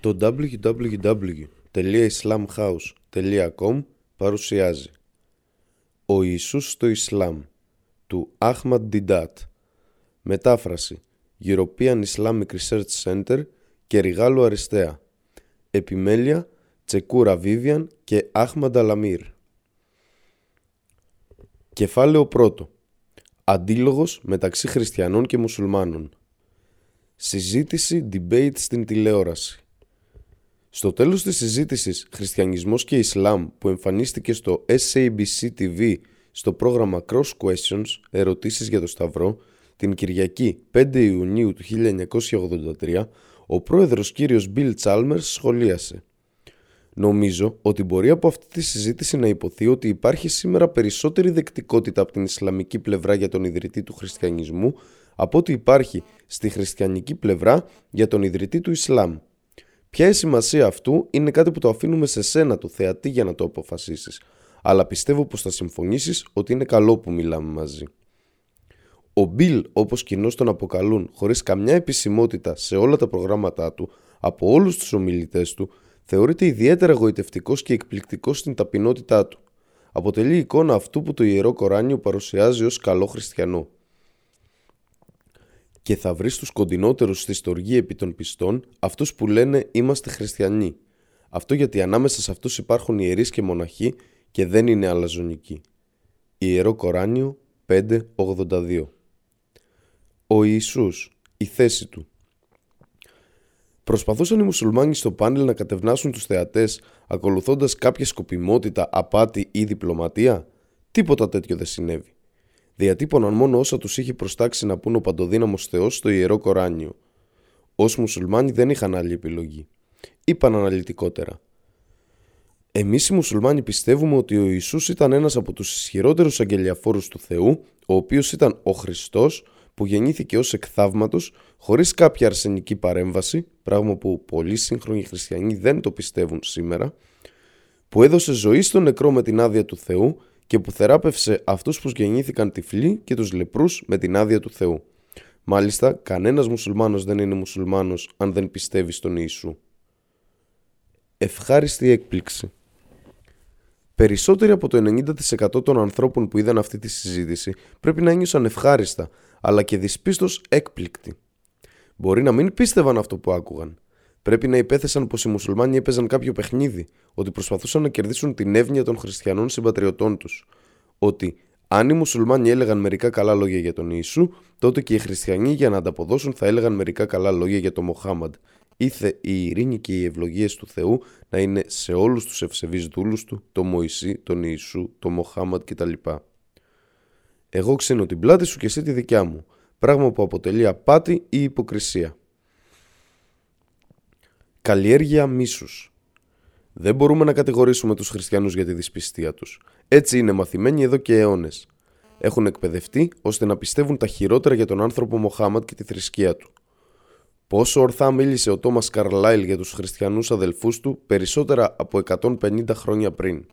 Το www.islamhouse.com παρουσιάζει «Ο Ιησούς στο Ισλάμ» του Ahmad Didat Μετάφραση. European Islamic Research Center και Ριγάλου Αριστέα Επιμέλεια. Τσεκούρα Βίβιαν και Άχμαντ Αλαμίρ. Κεφάλαιο πρώτο. Αντίλογος μεταξύ χριστιανών και μουσουλμάνων. Συζήτηση debate στην τηλεόραση Στο τέλος της συζήτησης Χριστιανισμός και Ισλάμ που εμφανίστηκε στο SABC TV στο πρόγραμμα Cross Questions Ερωτήσεις για το Σταυρό την Κυριακή 5 Ιουνίου του 1983 ο πρόεδρος κύριος Bill Chalmers σχολίασε Νομίζω ότι μπορεί από αυτή τη συζήτηση να υποθεί ότι υπάρχει σήμερα περισσότερη δεκτικότητα από την Ισλαμική πλευρά για τον ιδρυτή του χριστιανισμού από ότι υπάρχει στη χριστιανική πλευρά για τον ιδρυτή του Ισλάμ. Ποια η σημασία αυτού είναι κάτι που το αφήνουμε σε σένα του θεατή για να το αποφασίσεις, αλλά πιστεύω πως θα συμφωνήσεις ότι είναι καλό που μιλάμε μαζί. Ο Μπιλ, όπως κοινώς τον αποκαλούν, χωρίς καμιά επισημότητα σε όλα τα προγράμματά του, από όλους τους ομιλητές του, θεωρείται ιδιαίτερα εγωιτευτικός και εκπληκτικός στην ταπεινότητά του. Αποτελεί εικόνα αυτού που το Ιερό Κοράνιο παρουσιάζει ως καλό χριστιανό. Και θα βρεις στους κοντινότερους στη στοργή επί των πιστών αυτούς που λένε «Είμαστε χριστιανοί». Αυτό γιατί ανάμεσα σε αυτούς υπάρχουν ιερείς και μοναχοί και δεν είναι αλαζονικοί. Ιερό Κοράνιο 5.82 Ο Ιησούς, η θέση του Προσπαθούσαν οι μουσουλμάνοι στο πάνελ να κατευνάσουν τους θεατές ακολουθώντας κάποια σκοπιμότητα, απάτη ή διπλωματία; Τίποτα τέτοιο δεν συνέβη. Διατύπωναν μόνο όσα τους είχε προστάξει να πούν ο παντοδύναμος Θεός στο Ιερό Κοράνιο. Ως μουσουλμάνοι δεν είχαν άλλη επιλογή. Είπαν αναλυτικότερα. Εμείς οι μουσουλμάνοι πιστεύουμε ότι ο Ιησούς ήταν ένας από τους ισχυρότερους αγγελιαφόρους του Θεού, ο οποίος ήταν ο Χριστός, που γεννήθηκε ως εκθαύματος χωρίς κάποια αρσενική παρέμβαση, πράγμα που πολλοί σύγχρονοι χριστιανοί δεν το πιστεύουν σήμερα, που έδωσε ζωή στον νεκρό με την άδεια του Θεού και που θεράπευσε αυτούς που γεννήθηκαν τυφλοί και τους λεπρούς με την άδεια του Θεού. Μάλιστα, κανένας μουσουλμάνος δεν είναι μουσουλμάνος αν δεν πιστεύει στον Ιησού. Ευχάριστη έκπληξη Περισσότεροι από το 90% των ανθρώπων που είδαν αυτή τη συζήτηση πρέπει να ένιωσαν ευχάριστα, αλλά και δυσπίστως έκπληκτοι. Μπορεί να μην πίστευαν αυτό που άκουγαν. Πρέπει να υπέθεσαν πως οι μουσουλμάνοι έπαιζαν κάποιο παιχνίδι, ότι προσπαθούσαν να κερδίσουν την εύνοια των χριστιανών συμπατριωτών τους. Ότι αν οι μουσουλμάνοι έλεγαν μερικά καλά λόγια για τον Ιησού, τότε και οι χριστιανοί για να ανταποδώσουν θα έλεγαν μερικά καλά λόγια για τον Μοχάμαντ. Ήθε η ειρήνη και οι ευλογίες του Θεού να είναι σε όλους τους ευσεβείς δούλους του, τον Μωυσή, τον Ιησού, τον Μοχάμαντ κτλ. Εγώ ξύνω την πλάτη σου και εσύ τη δικιά μου, πράγμα που αποτελεί απάτη ή υποκρισία. Καλλιέργεια μίσους. Δεν μπορούμε να κατηγορήσουμε τους χριστιανούς για τη δυσπιστία τους. Έτσι είναι μαθημένοι εδώ και αιώνες. Έχουν εκπαιδευτεί ώστε να πιστεύουν τα χειρότερα για τον άνθρωπο Μοχάμαντ και τη θρησκεία του. Πόσο ορθά μίλησε ο Τόμας Καρλάιλ για τους χριστιανούς αδελφούς του περισσότερα από 150 χρόνια πριν.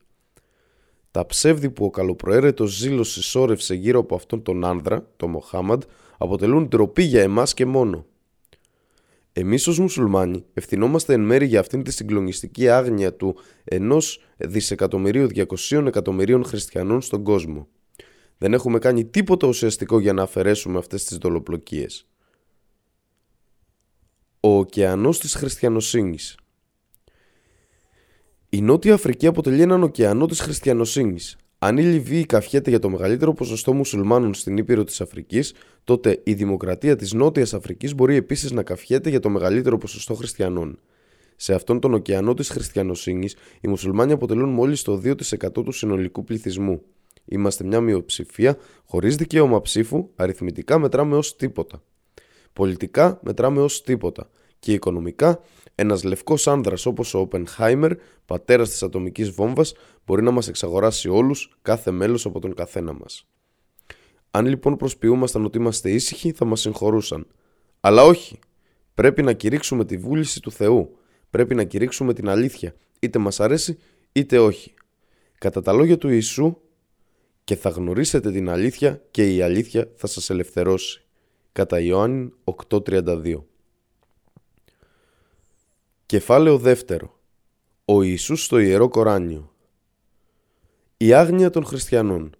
Τα ψεύδη που ο καλοπροαίρετος ζήλος συσσόρευσε γύρω από αυτόν τον άνδρα, τον Μοχάμαντ, αποτελούν ντροπή για εμάς και μόνο. Εμείς ως μουσουλμάνοι ευθυνόμαστε εν μέρη για αυτήν τη συγκλονιστική άγνοια του ενός δισεκατομμυρίου 200 εκατομμυρίων χριστιανών στον κόσμο. Δεν έχουμε κάνει τίποτα ουσιαστικό για να αφαιρέσουμε αυτές τις δολοπλοκίες. Ο ωκεανός της χριστιανοσύνης. Η Νότια Αφρική αποτελεί έναν ωκεανό της χριστιανοσύνης. Αν η Λιβύη καφιέται για το μεγαλύτερο ποσοστό μουσουλμάνων στην Ήπειρο της Αφρικής, τότε η δημοκρατία της Νότιας Αφρικής μπορεί επίσης να καφιέται για το μεγαλύτερο ποσοστό χριστιανών. Σε αυτόν τον ωκεανό της χριστιανοσύνης, οι μουσουλμάνοι αποτελούν μόλις το 2% του συνολικού πληθυσμού. Είμαστε μια μειοψηφία χωρίς δικαίωμα ψήφου, αριθμητικά μετράμε ως τίποτα. Πολιτικά μετράμε ως τίποτα. Και οικονομικά ένας λευκός άνδρας όπως ο Οπενχάιμερ, πατέρας της ατομικής βόμβας, μπορεί να μας εξαγοράσει όλους, κάθε μέλος από τον καθένα μας. Αν λοιπόν προσποιούμασταν ότι είμαστε ήσυχοι, θα μας συγχωρούσαν. Αλλά όχι. Πρέπει να κηρύξουμε τη βούληση του Θεού. Πρέπει να κηρύξουμε την αλήθεια, είτε μας αρέσει είτε όχι. Κατά τα λόγια του Ιησού, και θα γνωρίσετε την αλήθεια και η αλήθεια θα σας ελευθερώσει. Κατά Ιωάννη 8.32 Κεφάλαιο δεύτερο. Ο Ιησούς στο Ιερό Κοράνιο. Η άγνοια των χριστιανών.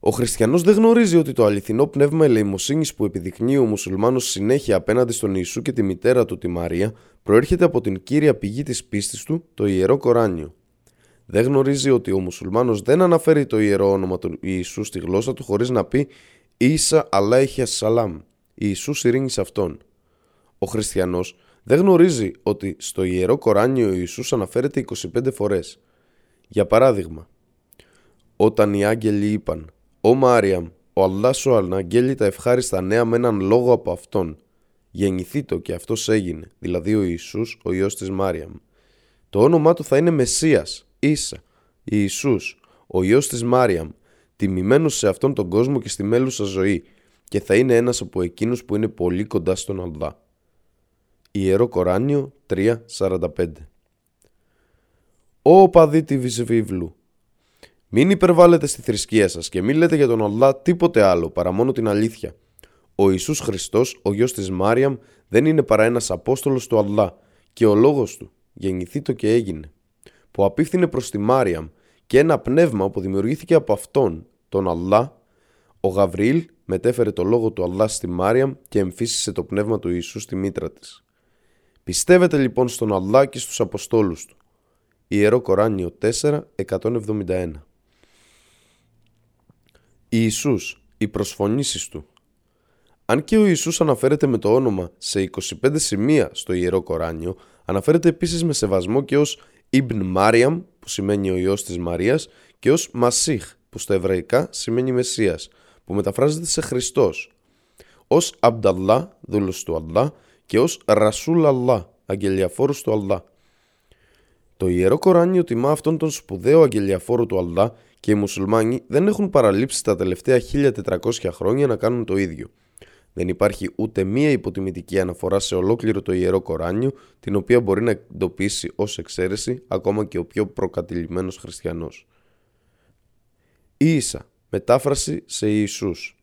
Ο χριστιανός δεν γνωρίζει ότι το αληθινό πνεύμα ελεημοσύνης που επιδεικνύει ο μουσουλμάνος συνέχεια απέναντι στον Ιησού και τη μητέρα του τη Μαρία προέρχεται από την κύρια πηγή της πίστης του, το ιερό Κοράνιο. Δεν γνωρίζει ότι ο μουσουλμάνος δεν αναφέρει το ιερό όνομα του Ιησού στη γλώσσα του χωρίς να πει Ίσα Αλάιχια Σαλάμ, Ιησούς ειρήνης σε αυτόν. Ο χριστιανός δεν γνωρίζει ότι στο ιερό Κοράνιο ο Ιησούς αναφέρεται 25 φορές. Για παράδειγμα, όταν οι άγγελοι είπαν «Ο Μάριαμ, ο Allah σου αναγγέλει τα ευχάριστα νέα με έναν λόγο από αυτόν. Γεννηθεί το και αυτός έγινε, δηλαδή ο Ιησούς, ο Υιός της Μάριαμ. Το όνομά του θα είναι Μεσσίας, Ίσα, Ιησούς, ο Υιός της Μάριαμ, τιμημένος σε αυτόν τον κόσμο και στη μέλουσα ζωή και θα είναι ένας από εκείνους που είναι πολύ κοντά στον Αλλά. Ιερό Κοράνιο 3.45 Ω παδί της βίβλου, μην υπερβάλλετε στη θρησκεία σας και μην λέτε για τον Αλλά τίποτε άλλο παρά μόνο την αλήθεια. Ο Ιησούς Χριστός, ο γιος της Μάριαμ, δεν είναι παρά ένας Απόστολος του Αλλά και ο λόγος του, γεννηθεί το και έγινε, που απίφθινε προς τη Μάριαμ και ένα πνεύμα που δημιουργήθηκε από αυτόν, τον Αλλά, ο Γαβριήλ μετέφερε το λόγο του Αλλά στη Μάριαμ και εμφύσισε το πνεύμα του Ιησού στη μήτρα της. Πιστεύετε λοιπόν στον Αλλά και στους Αποστόλους του. Ιερό Κοράνιο 4, 171 Ιησούς, οι προσφωνήσεις του. Αν και ο Ιησούς αναφέρεται με το όνομα σε 25 σημεία στο Ιερό Κοράνιο, αναφέρεται επίσης με σεβασμό και ως Ιμπν Μάριαμ, που σημαίνει ο Υιός της Μαρίας, και ως Μασίχ, που στα εβραϊκά σημαίνει Μεσσίας, που μεταφράζεται σε Χριστός, ως Αμπταλά, δούλος του Αλλά, και ως Ρασούλ Αλλά, αγγελιαφόρος του Αλλά. Το Ιερό Κοράνιο τιμά αυτόν τον σπουδαίο αγγελιαφόρο του Αλλά και οι μουσουλμάνοι δεν έχουν παραλείψει τα τελευταία 1400 χρόνια να κάνουν το ίδιο. Δεν υπάρχει ούτε μία υποτιμητική αναφορά σε ολόκληρο το Ιερό Κοράνιο, την οποία μπορεί να εντοπίσει ως εξαίρεση ακόμα και ο πιο προκατηλημένος χριστιανός. Ίσα, μετάφραση σε Ιησούς.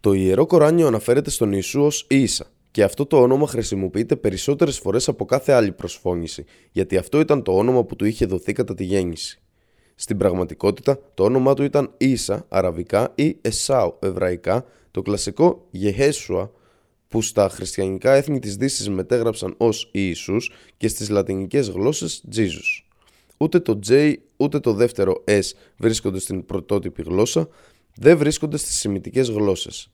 Το Ιερό Κοράνιο αναφέρεται στον Ιησού ως Ίσα και αυτό το όνομα χρησιμοποιείται περισσότερες φορές από κάθε άλλη προσφώνηση, γιατί αυτό ήταν το όνομα που του είχε δοθεί κατά τη γέννηση. Στην πραγματικότητα, το όνομά του ήταν Ίσα, αραβικά, ή Εσάου, εβραϊκά, το κλασικό Γεχέσουα, που στα χριστιανικά έθνη της Δύσης μετέγραψαν ως Ιησούς και στις λατινικές γλώσσες Jesus. Ούτε το J ούτε το δεύτερο S βρίσκονται στην πρωτότυπη γλώσσα, δεν βρίσκονται στις σημητικές γλώσσες.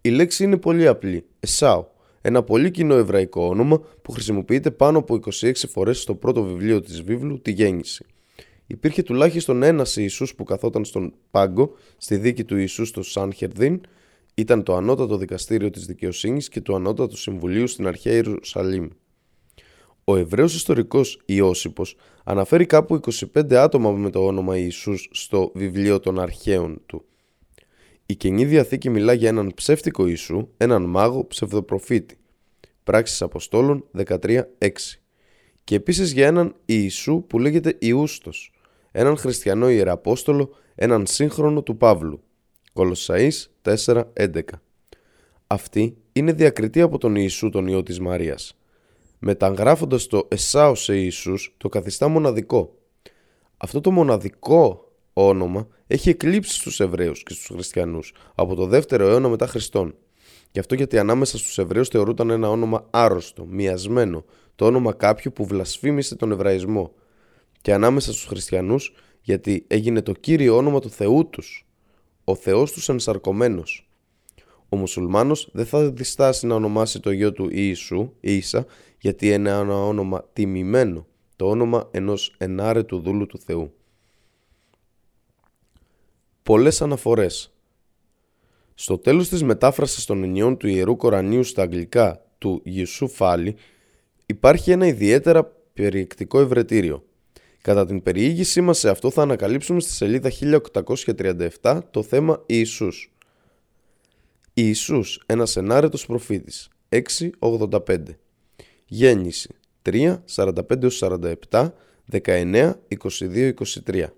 Η λέξη είναι πολύ απλή, Εσάου, ένα πολύ κοινό εβραϊκό όνομα που χρησιμοποιείται πάνω από 26 φορές στο πρώτο βιβλίο της βίβλου «Τη γέννηση». Υπήρχε τουλάχιστον ένας Ιησούς που καθόταν στον πάγκο στη δίκη του Ιησού στο Σάνχερδιν, ήταν το ανώτατο δικαστήριο της δικαιοσύνης και του ανώτατου συμβουλίου στην αρχαία Ιερουσαλήμ. Ο Εβραίος ιστορικός Ιώσυπος αναφέρει κάπου 25 άτομα με το όνομα Ιησούς στο βιβλίο των αρχαίων του. Η Καινή Διαθήκη μιλά για έναν ψεύτικο Ιησού, έναν μάγο ψευδοπροφήτη. Πράξεις Αποστόλων 13.6 και επίσης για έναν Ιησού που λέγεται Ιούστος, έναν χριστιανό ιεραπόστολο, έναν σύγχρονο του Παύλου. Κολοσσαΐς 4.11 Αυτή είναι διακριτή από τον Ιησού τον Υιό της Μαρίας. Μεταγράφοντας το Εσάο σε Ιησούς το καθιστά μοναδικό. Αυτό το μοναδικό όνομα έχει εκλείψει στους Εβραίους και στους Χριστιανούς από το 2ο αιώνα μετά Χριστόν. Γι' αυτό γιατί ανάμεσα στους Εβραίους θεωρούταν ένα όνομα άρρωστο, μοιασμένο, το όνομα κάποιου που βλασφήμισε τον Εβραϊσμό. Και ανάμεσα στους Χριστιανούς γιατί έγινε το κύριο όνομα του Θεού τους, ο Θεός τους ενσαρκωμένος. Ο μουσουλμάνος δεν θα διστάσει να ονομάσει το γιο του Ιησού, Ίσα, γιατί είναι ένα όνομα τιμημένο, το όνομα ενός ενάρετου δούλου του Θεού. Πολλές αναφορές Στο τέλος της μετάφρασης των ενιών του Ιερού Κορανίου στα αγγλικά του Ιησού Φάλι υπάρχει ένα ιδιαίτερα περιεκτικό ευρετήριο. Κατά την περιήγησή μας σε αυτό θα ανακαλύψουμε στη σελίδα 1837 το θέμα Ιησούς. Ιησούς, ένας ενάρετος προφήτης, 6.85. Γέννηση, 3, 45-47, 19, 22-23.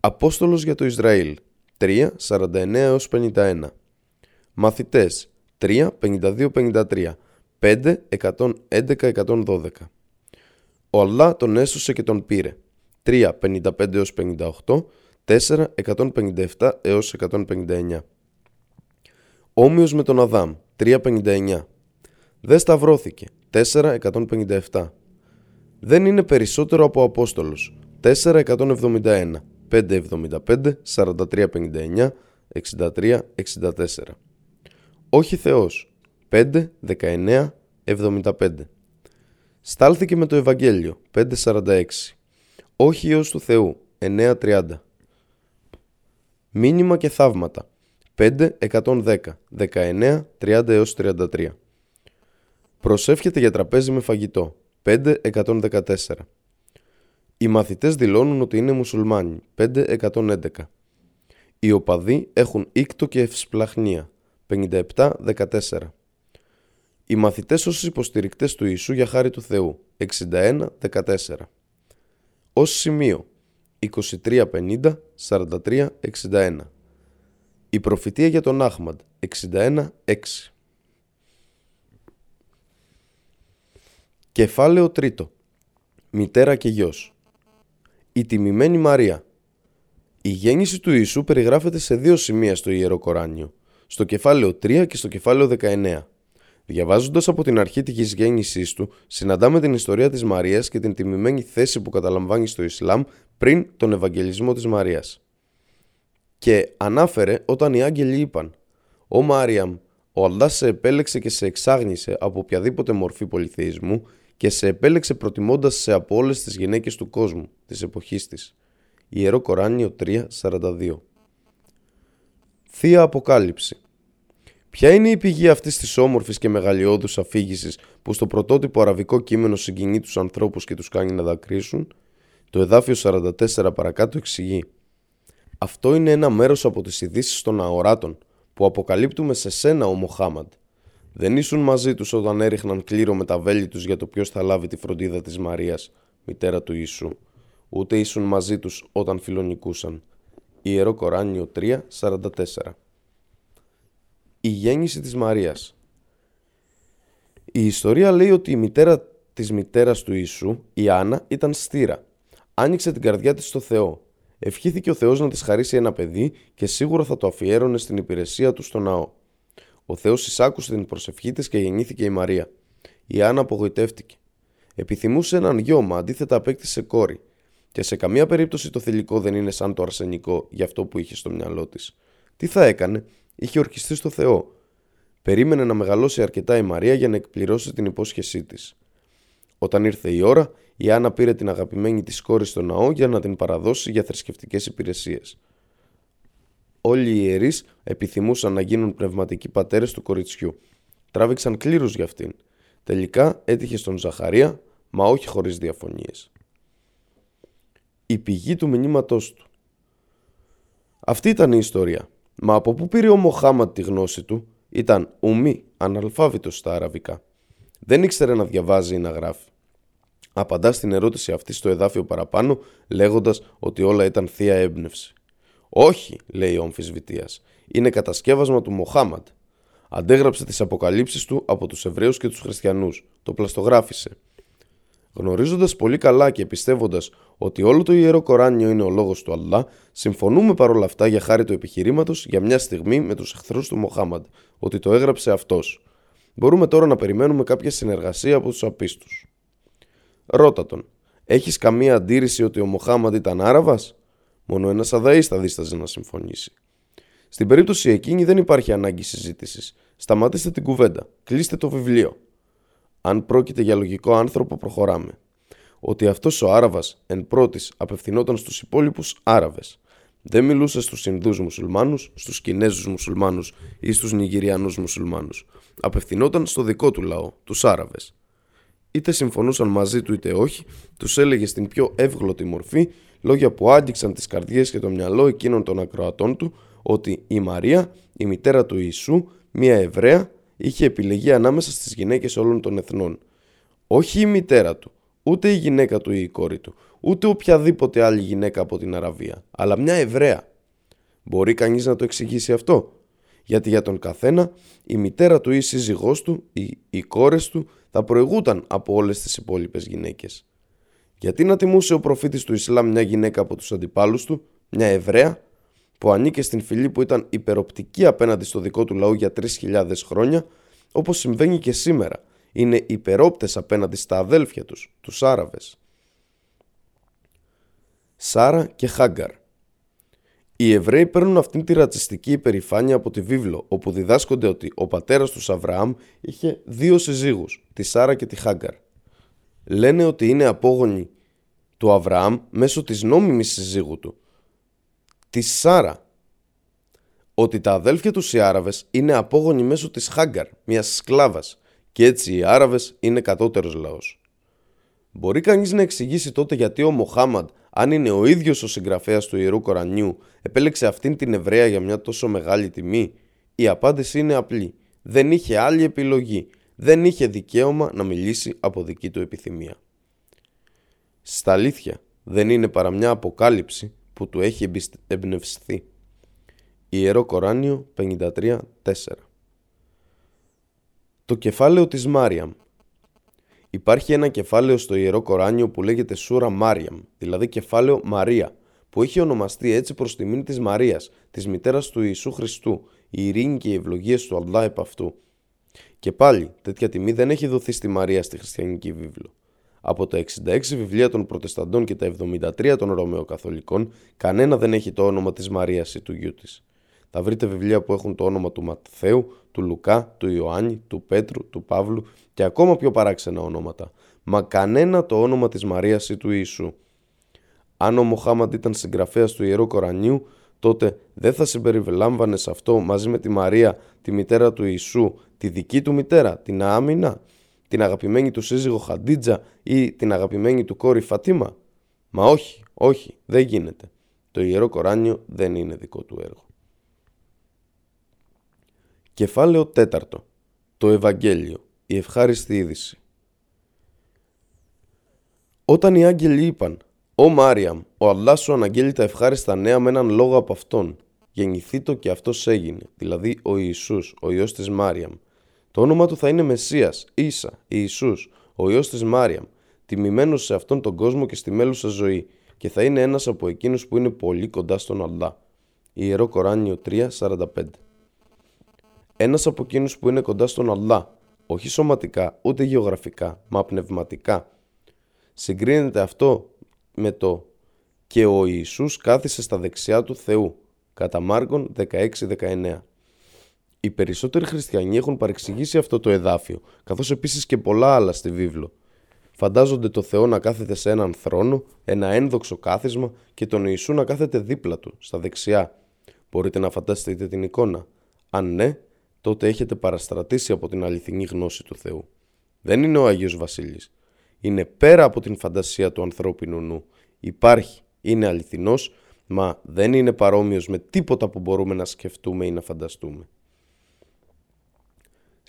Απόστολος για το Ισραήλ, 3, 49-51. Μαθητές, 3, 52-53. 5, 111, 112. Ο Αλλά τον έσωσε και τον πήρε. 3, 55 έως 58, 4, 157 έως 159. Όμοιος με τον Αδάμ, 359. Δεν σταυρώθηκε, 4, 157. Δεν είναι περισσότερο από Απόστολος, 4, 171, 5, 75, 43, 59, 63, 64. Όχι Θεός, 5, 19, 75. Στάλθηκε με το Ευαγγέλιο, 5.46. Όχι Υιός του Θεού, 9.30. Μήνυμα και θαύματα, 5.110, 19, 30 έως 33. Προσεύχεται για τραπέζι με φαγητό, 5.114. Οι μαθητές δηλώνουν ότι είναι μουσουλμάνοι, 5.111. Οι οπαδοί έχουν ήκτο και ευσπλαχνία, 57.14. Οι μαθητές ως υποστηρικτές του Ιησού για χάρη του Θεού. 61-14 Ως σημείο. 23-50, 43-61 Η προφητεία για τον Άχμαντ 61-6 Κεφάλαιο τρίτο. Μητέρα και γιος Η τιμημένη Μαρία Η γέννηση του Ιησού περιγράφεται σε δύο σημεία στο Ιερό Κοράνιο στο κεφάλαιο 3 και στο κεφάλαιο 19 Διαβάζοντας από την αρχή της γέννησής του, συναντάμε την ιστορία της Μαρίας και την τιμημένη θέση που καταλαμβάνει στο Ισλάμ πριν τον Ευαγγελισμό της Μαρίας. Και ανάφερε όταν οι άγγελοι είπαν: Ω Μάριαμ, ο Αλλάς σε επέλεξε και σε εξάγνησε από οποιαδήποτε μορφή πολυθεϊσμού και σε επέλεξε προτιμώντας σε από όλες τις γυναίκες του κόσμου, της εποχής της. Ιερό Κοράνιο 3.42 Θεία Αποκάλυψη Ποια είναι η πηγή αυτής της όμορφης και μεγαλειώδους αφήγησης που στο πρωτότυπο αραβικό κείμενο συγκινεί τους ανθρώπους και τους κάνει να δακρύσουν, το εδάφιο 44 παρακάτω εξηγεί. Αυτό είναι ένα μέρος από τις ειδήσεις των αοράτων που αποκαλύπτουμε σε σένα ο Μοχάμαντ. Δεν ήσουν μαζί τους όταν έριχναν κλήρο με τα βέλη τους για το ποιος θα λάβει τη φροντίδα της Μαρίας, μητέρα του Ιησού, ούτε ήσουν μαζί τους όταν φιλονικούσαν. Ιερό Κοράνιο 3, 44 η γέννηση της Μαρίας. Η ιστορία λέει ότι η μητέρα της μητέρας του Ιησού, η Άννα, ήταν στήρα. Άνοιξε την καρδιά της στο Θεό. Ευχήθηκε ο Θεός να της χαρίσει ένα παιδί και σίγουρα θα το αφιέρωνε στην υπηρεσία του στο ναό. Ο Θεός εισάκουσε την προσευχή της και γεννήθηκε η Μαρία. Η Άννα απογοητεύτηκε. Επιθυμούσε έναν γιο, μα αντίθετα απέκτησε κόρη. Και σε καμία περίπτωση το θηλυκό δεν είναι σαν το αρσενικό για αυτό που είχε στο μυαλό της. Τι θα έκανε, είχε ορκιστεί στο Θεό. Περίμενε να μεγαλώσει αρκετά η Μαρία για να εκπληρώσει την υπόσχεσή της. Όταν ήρθε η ώρα, η Άννα πήρε την αγαπημένη της κόρη στο ναό για να την παραδώσει για θρησκευτικές υπηρεσίες. Όλοι οι ιερείς επιθυμούσαν να γίνουν πνευματικοί πατέρες του κοριτσιού. Τράβηξαν κλήρους για αυτήν. Τελικά έτυχε στον Ζαχαρία, μα όχι χωρίς διαφωνίες. Η πηγή του μηνύματός του. Αυτή ήταν η ιστορία. Μα από πού πήρε ο Μοχάματ τη γνώση του, ήταν ουμή, αναλφάβητος στα αραβικά. Δεν ήξερε να διαβάζει ή να γράφει. Απαντά στην ερώτηση αυτή στο εδάφιο παραπάνω, λέγοντας ότι όλα ήταν θεία έμπνευση. Όχι, λέει ο αμφισβητίας, είναι κατασκεύασμα του Μοχάμαντ. Αντέγραψε τις αποκαλύψεις του από τους Εβραίους και τους Χριστιανούς. Το πλαστογράφησε. Γνωρίζοντας πολύ καλά και πιστεύοντας ότι όλο το ιερό Κοράνιο είναι ο λόγος του Αλλά, συμφωνούμε παρόλα αυτά για χάρη του επιχειρήματος για μια στιγμή με τους εχθρούς του Μοχάμαντ, ότι το έγραψε αυτός. Μπορούμε τώρα να περιμένουμε κάποια συνεργασία από τους απίστους. Ρώτα τον, έχεις καμία αντίρρηση ότι ο Μοχάμαντ ήταν Άραβας, μόνο ένας αδαής θα δίσταζε να συμφωνήσει. Στην περίπτωση εκείνη δεν υπάρχει ανάγκη συζήτησης. Σταματήστε την κουβέντα. Κλείστε το βιβλίο. Αν πρόκειται για λογικό άνθρωπο, προχωράμε. Ότι αυτός ο Άραβας εν πρώτης απευθυνόταν στους υπόλοιπους Άραβες. Δεν μιλούσε στους Ινδούς μουσουλμάνους, στους Κινέζους μουσουλμάνους ή στους Νιγηριανούς μουσουλμάνους. Απευθυνόταν στο δικό του λαό, τους Άραβες. Είτε συμφωνούσαν μαζί του είτε όχι, τους έλεγε στην πιο εύγλωτη μορφή λόγια που άγγιξαν τις καρδιές και το μυαλό εκείνων των ακροατών του ότι η Μαρία, η μητέρα του Ιησού, μια Εβραία, είχε επιλεγεί ανάμεσα στις γυναίκες όλων των εθνών. Όχι η μητέρα του, ούτε η γυναίκα του ή η κόρη του, ούτε οποιαδήποτε άλλη γυναίκα από την Αραβία, αλλά μια Εβραία. Μπορεί κανείς να το εξηγήσει αυτό; γιατί για τον καθένα η μητέρα του ή η σύζυγός του ή οι κόρες του θα προηγούταν από όλες τις υπόλοιπες γυναίκες. Γιατί να τιμούσε ο προφήτης του Ισλάμ μια γυναίκα από τους αντιπάλους του, μια Εβραία, που ανήκε στην φυλή που ήταν υπεροπτική απέναντι στο δικό του λαό για 3.000 χρόνια, όπως συμβαίνει και σήμερα, είναι υπερόπτες απέναντι στα αδέλφια τους, τους Άραβες. Σάρα και Χάγκαρ οι Εβραίοι παίρνουν αυτήν τη ρατσιστική υπερηφάνεια από τη βίβλο, όπου διδάσκονται ότι ο πατέρας τους Αβραάμ είχε δύο συζύγους, τη Σάρα και τη Χάγκαρ. Λένε ότι είναι απόγονοι του Αβραάμ μέσω της νόμιμης συζύγου του, της Σάρα. Ότι τα αδέλφια τους οι Άραβες είναι απόγονοι μέσω της Χάγκαρ, μιας σκλάβας, και έτσι οι Άραβες είναι κατώτερος λαός. Μπορεί κανείς να εξηγήσει τότε γιατί ο Μοχάμαντ αν είναι ο ίδιος ο συγγραφέας του Ιερού Κορανιού, επέλεξε αυτήν την Εβραία για μια τόσο μεγάλη τιμή; Η απάντηση είναι απλή. Δεν είχε άλλη επιλογή. Δεν είχε δικαίωμα να μιλήσει από δική του επιθυμία. Στα αλήθεια, δεν είναι παρά μια αποκάλυψη που του έχει εμπνευστεί. Ιερό Κοράνιο 53.4 Το κεφάλαιο της Μάριαμ Υπάρχει ένα κεφάλαιο στο Ιερό Κοράνιο που λέγεται Σούρα Μάριαμ, δηλαδή κεφάλαιο Μαρία, που έχει ονομαστεί έτσι προς τιμήν της Μαρίας, της μητέρας του Ιησού Χριστού, η ειρήνη και οι ευλογίες του Αλλά επ' αυτού. Και πάλι, τέτοια τιμή δεν έχει δοθεί στη Μαρία στη χριστιανική βίβλο. Από τα 66 βιβλία των Προτεσταντών και τα 73 των Ρωμαιοκαθολικών, κανένα δεν έχει το όνομα της Μαρίας ή του γιού της. Θα βρείτε βιβλία που έχουν το όνομα του Ματθαίου, του Λουκά, του Ιωάννη, του Πέτρου, του Παύλου και ακόμα πιο παράξενα ονόματα. Μα κανένα το όνομα της Μαρίας ή του Ιησού. Αν ο Μοχάμαντ ήταν συγγραφέας του Ιερού Κορανίου, τότε δεν θα συμπεριλάμβανε σε αυτό μαζί με τη Μαρία, τη μητέρα του Ιησού, τη δική του μητέρα, την Άμυνα, την αγαπημένη του σύζυγο Χαντίτζα ή την αγαπημένη του κόρη Φατίμα. Μα όχι, όχι, δεν γίνεται. Το Ιερό Κοράνιο δεν είναι δικό του έργο. Κεφάλαιο 4. Το Ευαγγέλιο. Η ευχάριστη είδηση. Όταν οι άγγελοι είπαν «Ω Μάριαμ, ο Allah σου αναγγέλει τα ευχάριστα νέα με έναν λόγο από αυτόν. Γεννηθεί το και αυτός έγινε, δηλαδή ο Ιησούς, ο Υιός της Μάριαμ. Το όνομα του θα είναι Μεσσίας, Ίσα, Ιησούς, ο Υιός της Μάριαμ, τιμημένος σε αυτόν τον κόσμο και στη μέλουσα ζωή και θα είναι ένας από εκείνους που είναι πολύ κοντά στον Αλλά. Ιερό Κοράνιο 3.45 ένας από εκείνους που είναι κοντά στον Αλλά, όχι σωματικά ούτε γεωγραφικά, μα πνευματικά. Συγκρίνεται αυτό με το «Και ο Ιησούς κάθισε στα δεξιά του Θεού» κατά Μάρκον 16-19. Οι περισσότεροι χριστιανοί έχουν παρεξηγήσει αυτό το εδάφιο, καθώς επίσης και πολλά άλλα στη βίβλο. Φαντάζονται το Θεό να κάθεται σε έναν θρόνο, ένα ένδοξο κάθισμα και τον Ιησού να κάθεται δίπλα του, στα δεξιά. Μπορείτε να φανταστείτε την εικόνα. Αν ναι, τότε έχετε παραστρατήσει από την αληθινή γνώση του Θεού. Δεν είναι ο Άγιος Βασίλης. Είναι πέρα από την φαντασία του ανθρώπινου νου. Υπάρχει, είναι αληθινός, μα δεν είναι παρόμοιος με τίποτα που μπορούμε να σκεφτούμε ή να φανταστούμε.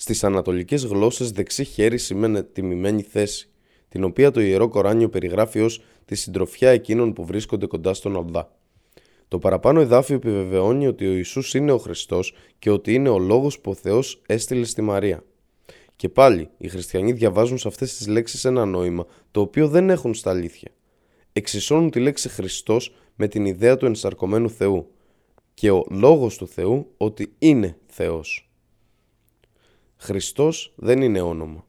Στις ανατολικές γλώσσες δεξί χέρι σημαίνει τιμημένη θέση, την οποία το Ιερό Κοράνιο περιγράφει ως τη συντροφιά εκείνων που βρίσκονται κοντά στον Αλδά. Το παραπάνω εδάφιο επιβεβαιώνει ότι ο Ιησούς είναι ο Χριστός και ότι είναι ο λόγος που ο Θεός έστειλε στη Μαρία. Και πάλι, οι χριστιανοί διαβάζουν σε αυτές τις λέξεις ένα νόημα, το οποίο δεν έχουν στα αλήθεια. Εξισώνουν τη λέξη Χριστός με την ιδέα του ενσαρκωμένου Θεού και ο λόγος του Θεού ότι είναι Θεός. Χριστός δεν είναι όνομα.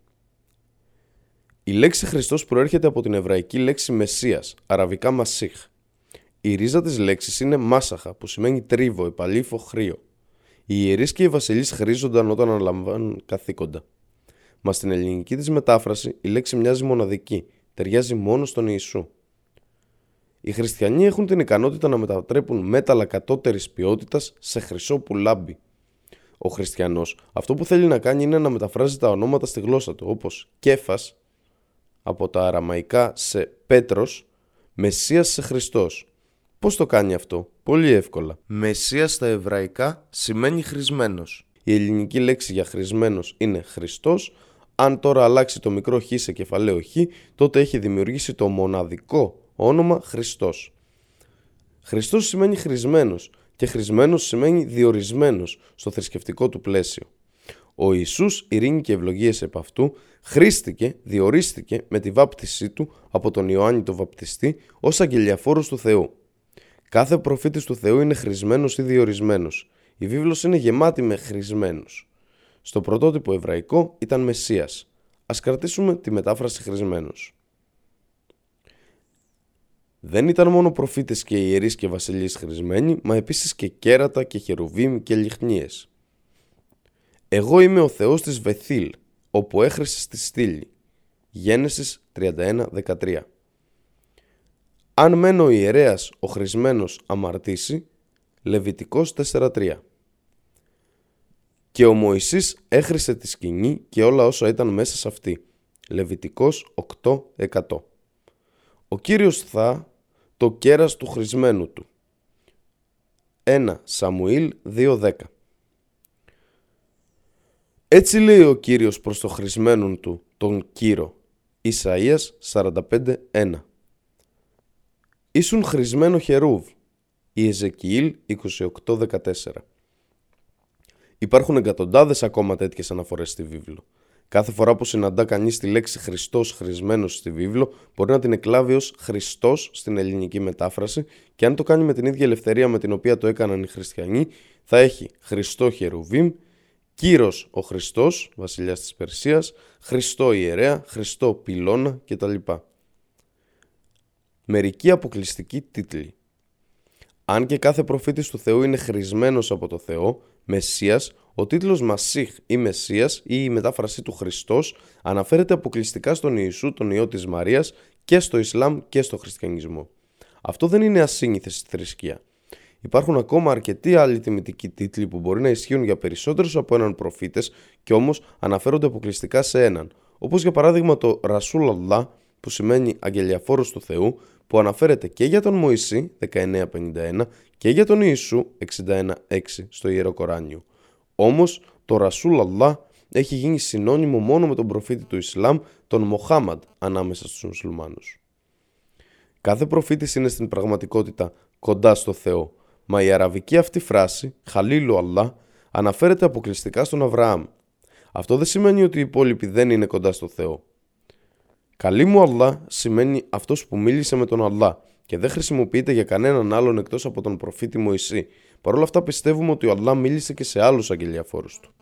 Η λέξη Χριστός προέρχεται από την εβραϊκή λέξη Μεσσίας, αραβικά Μασίχ, η ρίζα της λέξης είναι μάσαχα, που σημαίνει τρίβο, επαλήφο, χρείο. Οι ιερείς και οι βασιλείς χρήζονταν όταν αναλαμβάνουν καθήκοντα. Μα στην ελληνική της μετάφραση η λέξη μοιάζει μοναδική, ταιριάζει μόνο στον Ιησού. Οι χριστιανοί έχουν την ικανότητα να μετατρέπουν μέταλλα κατώτερης ποιότητας σε χρυσό που λάμπει. Ο χριστιανός αυτό που θέλει να κάνει είναι να μεταφράζει τα ονόματα στη γλώσσα του, όπως Κέφας από τα αραμαϊκά σε Πέτρος, Μεσσίας σε Χριστός. Πώς το κάνει αυτό, Πολύ εύκολα. Μεσία στα εβραϊκά σημαίνει χρησμένος. Η ελληνική λέξη για χρησμένος είναι Χριστός. Αν τώρα αλλάξει το μικρό χ σε κεφαλαίο χ, τότε έχει δημιουργήσει το μοναδικό όνομα Χριστός. Χριστός σημαίνει χρησμένος και χρησμένος σημαίνει διορισμένος στο θρησκευτικό του πλαίσιο. Ο Ιησούς, ειρήνη και ευλογίες επ' αυτού, χρήστηκε, διορίστηκε με τη βάπτισή του από τον Ιωάννη τον Βαπτιστή ως αγγελιαφόρος του Θεού. Κάθε προφήτης του Θεού είναι χρησμένος ή διορισμένος. Η βίβλος είναι γεμάτη με χρησμένους. Στο πρωτότυπο εβραϊκό ήταν Μεσσίας. Ας κρατήσουμε τη μετάφραση χρησμένος. Δεν ήταν μόνο προφήτες και ιερείς και βασιλείς χρησμένοι, μα επίσης και κέρατα και χερουβίμ και λιχνίες. Εγώ είμαι ο Θεός της Βεθήλ, όπου έχρισε στη στήλη. Γένεσης 31-13 Αν μένω ο ιερέας ο χρησμένος αμαρτήσει, Λεβιτικός 4-3 Και ο Μωυσής έχρισε τη σκηνή και όλα όσα ήταν μέσα σε αυτή. Λεβιτικός 8-100 Ο Κύριος θα το κέρας του χρησμένου του. 1 Σαμουήλ 2.10 Έτσι λέει ο Κύριος προς το χρησμένον του, τον Κύρο. Ισαΐας 45.1 Ήσουν χρησμένο χερούβ. Η Εζεκιήλ 28.14 Υπάρχουν εκατοντάδες ακόμα τέτοιες αναφορές στη βίβλο. Κάθε φορά που συναντά κανείς τη λέξη Χριστός χρησμένος στη βίβλο, μπορεί να την εκλάβει ως Χριστός στην ελληνική μετάφραση και αν το κάνει με την ίδια ελευθερία με την οποία το έκαναν οι χριστιανοί, θα έχει Χριστό Χερουβίμ, Κύρος ο Χριστός, βασιλιάς της Περσίας, Χριστό ιερέα, Χριστό πυλώνα κτλ. Μερικοί αποκλειστικοί τίτλοι. Αν και κάθε προφήτης του Θεού είναι χρησμένος από το Θεό, Μεσσίας, ο τίτλος Μασίχ ή Μεσσίας ή η μετάφρασή του Χριστός αναφέρεται αποκλειστικά στον Ιησού, τον Υιό της Μαρίας και στο Ισλάμ και στο Χριστιανισμό. Αυτό δεν είναι ασύνηθε στη θρησκεία. Υπάρχουν ακόμα αρκετοί άλλοι τιμητικοί τίτλοι που μπορεί να ισχύουν για περισσότερους από έναν προφήτες και όμως αναφέρονται αποκλειστικά σε έναν, όπως για παράδειγμα το Ρασούλ Allah που σημαίνει Αγγελιαφόρος του Θεού που αναφέρεται και για τον Μωυσή 1951 και για τον Ιησού 61.6 στο Ιερό Κοράνιο. Όμως το Ρασούλ Allah έχει γίνει συνώνυμο μόνο με τον προφήτη του Ισλάμ, τον Μοχάμαντ, ανάμεσα στους μουσουλμάνους. Κάθε προφήτης είναι στην πραγματικότητα κοντά στο Θεό, μα η αραβική αυτή φράση, Χαλίλου Allah, αναφέρεται αποκλειστικά στον Αβραάμ. Αυτό δεν σημαίνει ότι οι υπόλοιποι δεν είναι κοντά στο Θεό. Καλή μου Αλλά σημαίνει αυτός που μίλησε με τον Αλλά και δεν χρησιμοποιείται για κανέναν άλλον εκτός από τον προφήτη Μωυσή. Παρ' όλα αυτά πιστεύουμε ότι ο Αλλά μίλησε και σε άλλους αγγελιαφόρους του.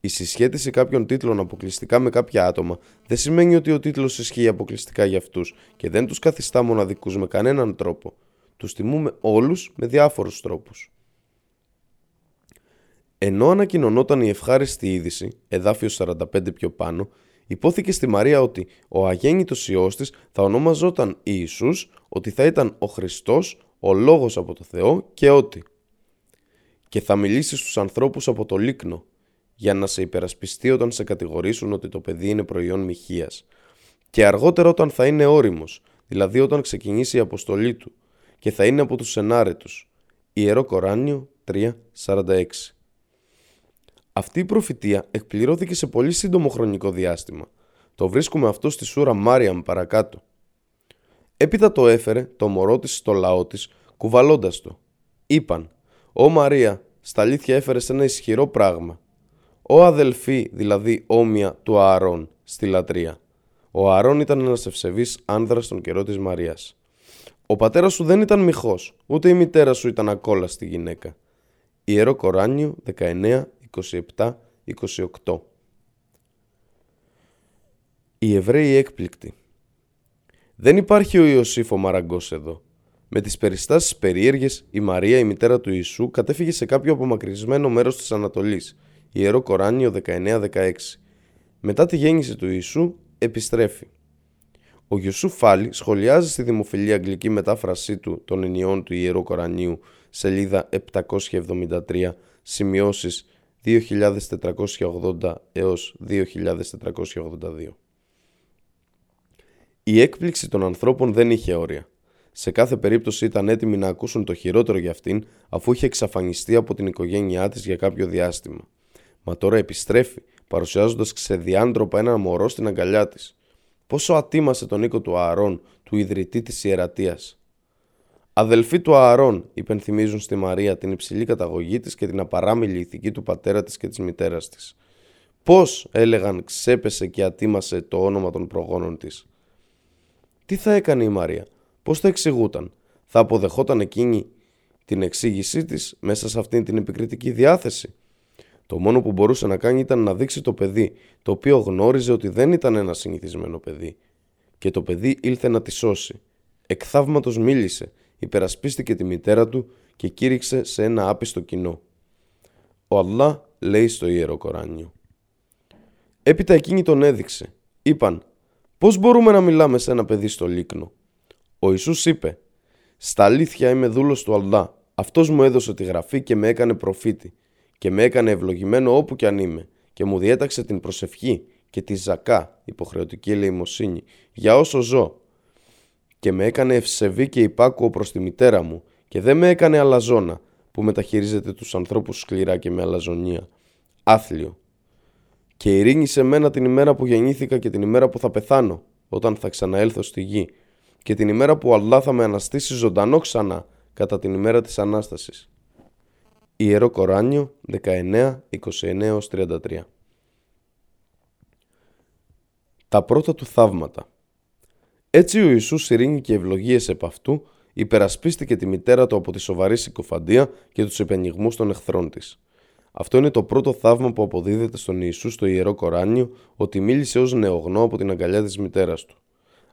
Η συσχέτιση κάποιων τίτλων αποκλειστικά με κάποια άτομα δεν σημαίνει ότι ο τίτλος ισχύει αποκλειστικά για αυτούς και δεν τους καθιστά μοναδικούς με κανέναν τρόπο. Τους τιμούμε όλους με διάφορους τρόπους. Ενώ ανακοινωνόταν η ευχάριστη είδηση, εδάφιο 45 πιο πάνω, υπόθηκε στη Μαρία ότι ο αγέννητος Υιός της θα ονόμαζόταν Ιησούς, ότι θα ήταν ο Χριστός, ο Λόγος από το Θεό και ότι «Και θα μιλήσεις στους ανθρώπους από το λίκνο, για να σε υπερασπιστεί όταν σε κατηγορήσουν ότι το παιδί είναι προϊόν μοιχείας. Και αργότερα όταν θα είναι όριμος, δηλαδή όταν ξεκινήσει η αποστολή του, και θα είναι από τους ενάρετους». Ιερό Κοράνιο 3.46 αυτή η προφητεία εκπληρώθηκε σε πολύ σύντομο χρονικό διάστημα. Το βρίσκουμε αυτό στη σούρα Μάριαμ παρακάτω. Έπειτα το έφερε το μωρό της στο λαό της, κουβαλώντας το. Είπαν «Ω Μαρία, στα αλήθεια έφερες ένα ισχυρό πράγμα. Ο αδελφή, δηλαδή όμοια του Ααρών, στη λατρεία. Ο Ααρών ήταν ένας ευσεβής άνδρας στον καιρό της Μαρίας. Ο πατέρας σου δεν ήταν μυχός, ούτε η μητέρα σου ήταν ακόλαστη γυναίκα. Ιερό Κοράνιο 19 27-28 Οι Εβραίοι έκπληκτοι Δεν υπάρχει ο Ιωσήφ ο Μαραγκός εδώ. Με τις περιστάσεις περίεργες, η Μαρία, η μητέρα του Ιησού, κατέφυγε σε κάποιο απομακρυσμένο μέρος της Ανατολής, Ιερό Κοράνιο 19-16. Μετά τη γέννηση του Ιησού, επιστρέφει. Ο Γιωσού Φάλι σχολιάζει στη δημοφιλή αγγλική μετάφρασή του των ενιών του Ιερού Κορανίου, σελίδα 773, σημειώσεις 2480 έως 2482. Η έκπληξη των ανθρώπων δεν είχε όρια. Σε κάθε περίπτωση ήταν έτοιμοι να ακούσουν το χειρότερο για αυτήν αφού είχε εξαφανιστεί από την οικογένειά της για κάποιο διάστημα. Μα τώρα επιστρέφει, παρουσιάζοντας ξεδιάντροπα ένα μωρό στην αγκαλιά της. Πόσο ατίμασε τον οίκο του Ααρών, του ιδρυτή της ιερατείας. Αδελφοί του Ααρών υπενθυμίζουν στη Μαρία την υψηλή καταγωγή της και την απαράμιλη ηθική του πατέρα της και της μητέρας της. Πώς, έλεγαν, ξέπεσε και ατίμασε το όνομα των προγόνων της. Τι θα έκανε η Μαρία, πώς θα εξηγούταν, θα αποδεχόταν εκείνη την εξήγησή της μέσα σε αυτήν την επικριτική διάθεση; Το μόνο που μπορούσε να κάνει ήταν να δείξει το παιδί, το οποίο γνώριζε ότι δεν ήταν ένα συνηθισμένο παιδί. Και το παιδί ήλθε να τη σώσει. Εκθαύματος μίλησε, υπερασπίστηκε τη μητέρα του και κήρυξε σε ένα άπιστο κοινό. Ο Αλλά λέει στο Ιερό Κοράνιο. Έπειτα εκείνη τον έδειξε. Είπαν, πώς μπορούμε να μιλάμε σε ένα παιδί στο λίκνο; Ο Ιησούς είπε, στα αλήθεια είμαι δούλος του Αλλά. Αυτός μου έδωσε τη γραφή και με έκανε προφήτη και με έκανε ευλογημένο όπου κι αν είμαι και μου διέταξε την προσευχή και τη ζακά, υποχρεωτική ελεημοσύνη, για όσο ζω και με έκανε ευσεβή και υπάκουο προς τη μητέρα μου και δεν με έκανε αλαζόνα που μεταχειρίζεται τους ανθρώπους σκληρά και με αλαζονία. Άθλιο. Και ειρήνη σε μένα την ημέρα που γεννήθηκα και την ημέρα που θα πεθάνω, όταν θα ξαναέλθω στη γη και την ημέρα που ο Allah θα με αναστήσει ζωντανό ξανά κατά την ημέρα της Ανάστασης. Ιερό Κοράνιο 19, 29-33 Τα πρώτα του θαύματα Έτσι ο Ιησούς ειρήνη και ευλογίες επ' αυτού υπερασπίστηκε τη μητέρα του από τη σοβαρή συκοφαντία και τους επενιγμούς των εχθρών της. Αυτό είναι το πρώτο θαύμα που αποδίδεται στον Ιησούς στο Ιερό Κοράνιο ότι μίλησε ως νεογνώ από την αγκαλιά της μητέρας του.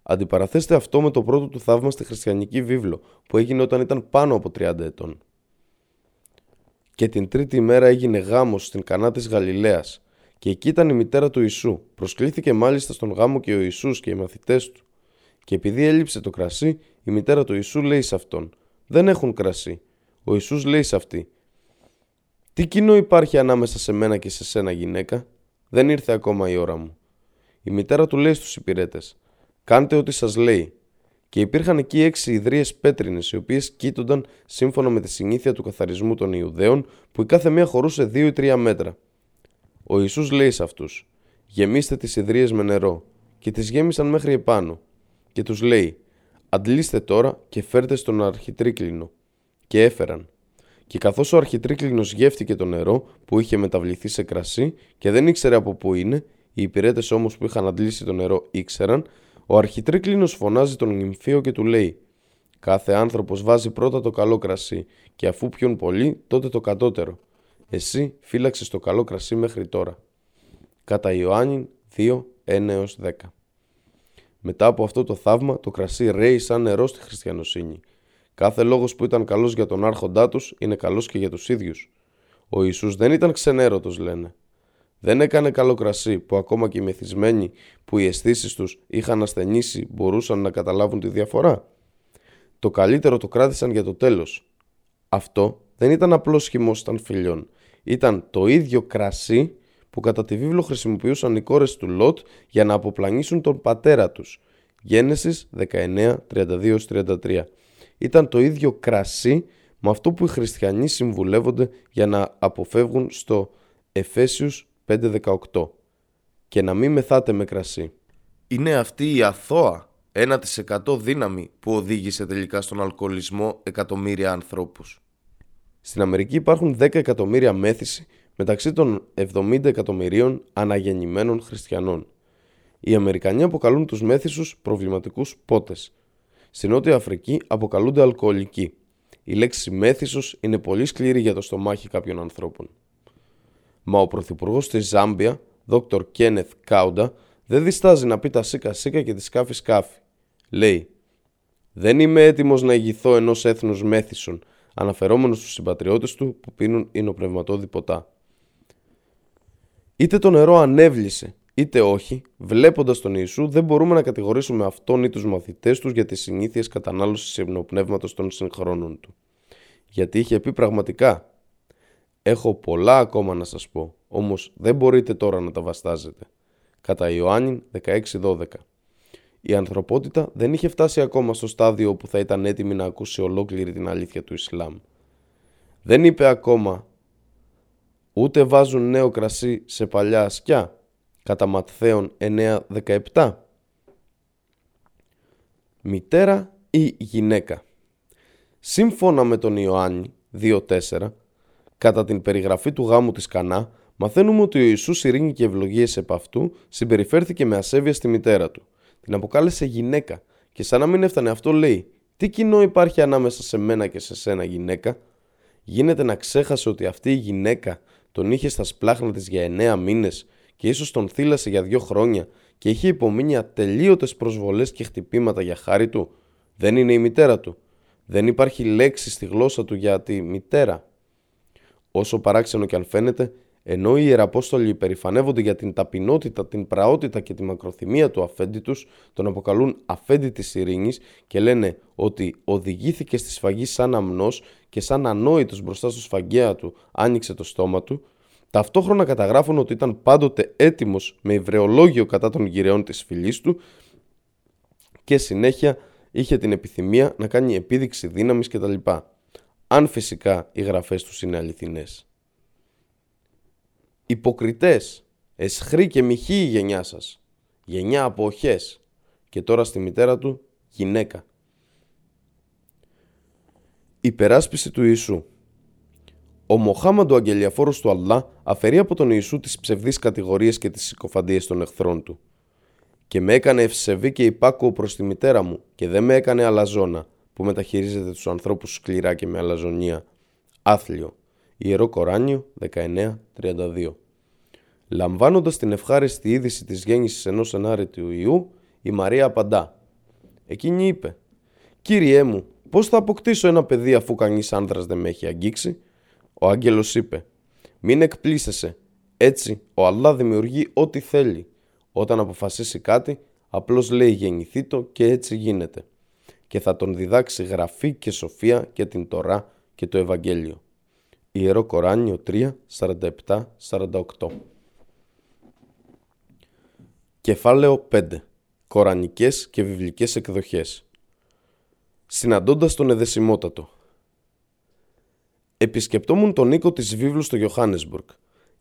Αντιπαραθέστε αυτό με το πρώτο του θαύμα στη χριστιανική βίβλο που έγινε όταν ήταν πάνω από 30 ετών. Και την τρίτη ημέρα έγινε γάμος στην Κανά της Γαλιλαίας και εκεί ήταν η μητέρα του Ιησού. Προσκλήθηκε μάλιστα στον γάμο και ο Ιησούς και οι μαθητές του. Και επειδή έλειψε το κρασί, η μητέρα του Ιησού λέει σε αυτόν «Δεν έχουν κρασί». Ο Ιησούς λέει σε αυτή «Τι κοινό υπάρχει ανάμεσα σε μένα και σε σένα γυναίκα, δεν ήρθε ακόμα η ώρα μου». Η μητέρα του λέει στους υπηρέτες Κάντε ό,τι σας λέει. Και υπήρχαν εκεί έξι ιδρύες πέτρινες, οι οποίες κοίτονταν σύμφωνα με τη συνήθεια του καθαρισμού των Ιουδαίων, που η κάθε μία χωρούσε δύο ή τρία μέτρα. Ο Ιησούς λέει σε αυτούς: Γεμίστε τις ιδρύες με νερό. Και τις γέμισαν μέχρι επάνω. Και τους λέει: Αντλήστε τώρα και φέρτε στον αρχιτρίκλινο. Και έφεραν. Και καθώς ο αρχιτρίκλινος γεύτηκε το νερό που είχε μεταβληθεί σε κρασί και δεν ήξερε από πού είναι, οι υπηρέτες όμως που είχαν αντλήσει το νερό ήξεραν, ο αρχιτρίκλινος φωνάζει τον νυμφίο και του λέει «Κάθε άνθρωπος βάζει πρώτα το καλό κρασί και αφού πιούν πολύ τότε το κατώτερο. Εσύ φύλαξες το καλό κρασί μέχρι τώρα». Κατά Ιωάννη 2, 1 10. Μετά από αυτό το θαύμα το κρασί ρέει σαν νερό στη χριστιανοσύνη. Κάθε λόγος που ήταν καλός για τον άρχοντά τους είναι καλός και για τους ίδιους. Ο Ιησούς δεν ήταν ξενέρωτος λένε. Δεν έκανε καλό κρασί που ακόμα και οι μεθυσμένοι που οι αισθήσεις τους είχαν ασθενήσει μπορούσαν να καταλάβουν τη διαφορά. Το καλύτερο το κράτησαν για το τέλος. Αυτό δεν ήταν απλώς χυμός των φιλιών. Ήταν το ίδιο κρασί που κατά τη βίβλο χρησιμοποιούσαν οι κόρες του Λότ για να αποπλανήσουν τον πατέρα τους. Γένεσης 19, 32-33. Ήταν το ίδιο κρασί με αυτό που οι χριστιανοί συμβουλεύονται για να αποφεύγουν στο Εφέσιους 5-18 και να μην μεθάτε με κρασί. Είναι αυτή η αθώα 1% δύναμη που οδήγησε τελικά στον αλκοολισμό εκατομμύρια ανθρώπους. Στην Αμερική υπάρχουν 10 εκατομμύρια μέθηση μεταξύ των 70 εκατομμυρίων αναγεννημένων χριστιανών. Οι Αμερικανοί αποκαλούν τους μέθησους προβληματικούς πότες. Στην Νότια Αφρική αποκαλούνται αλκοολικοί. Η λέξη μέθησος είναι πολύ σκληρή για το στομάχι κάποιων ανθρώπων. Μα ο πρωθυπουργός τη Ζάμπια, Dr. Κένεθ Κάουντα, δεν διστάζει να πει τα σίκα σίκα και τη σκάφη σκάφη. Λέει «Δεν είμαι έτοιμος να ηγηθώ ενός έθνους μέθησον, αναφερόμενος στους συμπατριώτες του που πίνουν υνοπνευματόδη ποτά. Είτε το νερό ανέβλησε, είτε όχι, βλέποντας τον Ιησού, δεν μπορούμε να κατηγορήσουμε αυτόν ή τους μαθητές τους για τις συνήθειες κατανάλωσης υπνοπνεύματο των συγχρόνων του. Γιατί είχε πει πραγματικά Έχω πολλά ακόμα να σας πω, όμως δεν μπορείτε τώρα να τα βαστάζετε. Κατά Ιωάννη 16-12 Η ανθρωπότητα δεν είχε φτάσει ακόμα στο στάδιο που θα ήταν έτοιμη να ακούσει ολόκληρη την αλήθεια του Ισλάμ. Δεν είπε ακόμα ούτε βάζουν νέο κρασί σε παλιά ασκιά κατά Ματθαίων 9-17 Μητέρα ή γυναίκα Σύμφωνα με τον Ιωάννη 2.4, κατά την περιγραφή του γάμου της Κανά, μαθαίνουμε ότι ο Ιησούς ειρήνη και ευλογίες επ' αυτού συμπεριφέρθηκε με ασέβεια στη μητέρα του. Την αποκάλεσε γυναίκα και σαν να μην έφτανε αυτό λέει «Τι κοινό υπάρχει ανάμεσα σε μένα και σε σένα γυναίκα» γίνεται να ξέχασε ότι αυτή η γυναίκα τον είχε στα σπλάχνα της για εννέα μήνες και ίσως τον θύλασε για δύο χρόνια και είχε υπομείνει ατελείωτες προσβολές και χτυπήματα για χάρη του. Δεν είναι η μητέρα του. Δεν υπάρχει λέξη στη γλώσσα του για τη μητέρα. Όσο παράξενο και αν φαίνεται, ενώ οι Ιεραπόστολοι υπερηφανεύονται για την ταπεινότητα, την πραότητα και τη μακροθυμία του αφέντη τους, τον αποκαλούν αφέντη της ειρήνης και λένε ότι οδηγήθηκε στη σφαγή σαν αμνός και σαν ανόητος μπροστά στο σφαγέα του άνοιξε το στόμα του, ταυτόχρονα καταγράφουν ότι ήταν πάντοτε έτοιμος με υβρεολόγιο κατά των γυρεών της φυλής του και συνέχεια είχε την επιθυμία να κάνει επίδειξη δύναμης κτλ. Αν φυσικά οι γραφές τους είναι αληθινές. Υποκριτές, εσχρή και μοιχή η γενιά σας, γενιά από οχές και τώρα στη μητέρα του γυναίκα. Υπεράσπιση του Ιησού Ο Μοχάμαντο αγγελιαφόρος του Αλλά αφαιρεί από τον Ιησού τις ψευδείς κατηγορίες και τις συκοφαντίες των εχθρών του. Και με έκανε ευσεβή και υπάκουο προς τη μητέρα μου και δεν με έκανε αλαζόνα που μεταχειρίζεται τους ανθρώπους σκληρά και με αλαζονία. Άθλιο. Ιερό Κοράνιο 19.32 Λαμβάνοντας την ευχάριστη είδηση της γέννησης ενός ενάρετου Ιού, η Μαρία απαντά. Εκείνη είπε «Κύριέ μου, πώς θα αποκτήσω ένα παιδί αφού κανείς άνδρας δεν με έχει αγγίξει» Ο άγγελος είπε «Μην εκπλήσεσαι, έτσι ο Αλλά δημιουργεί ό,τι θέλει. Όταν αποφασίσει κάτι, απλώς λέει γεννηθεί το και έτσι γίνεται. Και θα τον διδάξει γραφή και σοφία και την Τωρά και το Ευαγγέλιο. Ιερό Κοράνιο 3, 47-48 Κεφάλαιο 5 Κορανικές και βιβλικές εκδοχές Συναντώντας τον Εδεσιμότατο Επισκεπτόμουν τον οίκο της βίβλου στο Johannesburg.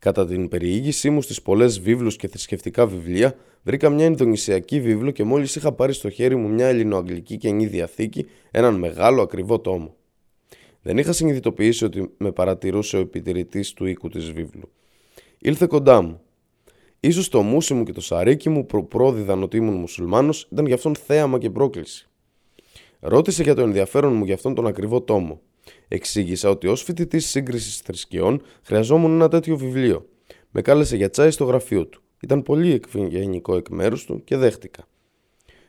Κατά την περιήγησή μου στις πολλές βίβλους και θρησκευτικά βιβλία, βρήκα μια Ινδονησιακή βίβλο και μόλις είχα πάρει στο χέρι μου μια ελληνοαγγλική καινή διαθήκη, έναν μεγάλο ακριβό τόμο. Δεν είχα συνειδητοποιήσει ότι με παρατηρούσε ο επιτηρητής του οίκου της βίβλου. Ήλθε κοντά μου. Ίσως το μουσι μου και το σαρίκι μου προπρόδιδαν ότι ήμουν μουσουλμάνος ήταν γι' αυτόν θέαμα και πρόκληση. Ρώτησε για το ενδιαφέρον μου για αυτόν τον ακριβό τόμο. Εξήγησα ότι ως φοιτητής σύγκρισης θρησκειών χρειαζόμουν ένα τέτοιο βιβλίο. Με κάλεσε για τσάι στο γραφείο του. Ήταν πολύ εκβιενικό εκ μέρους του και δέχτηκα.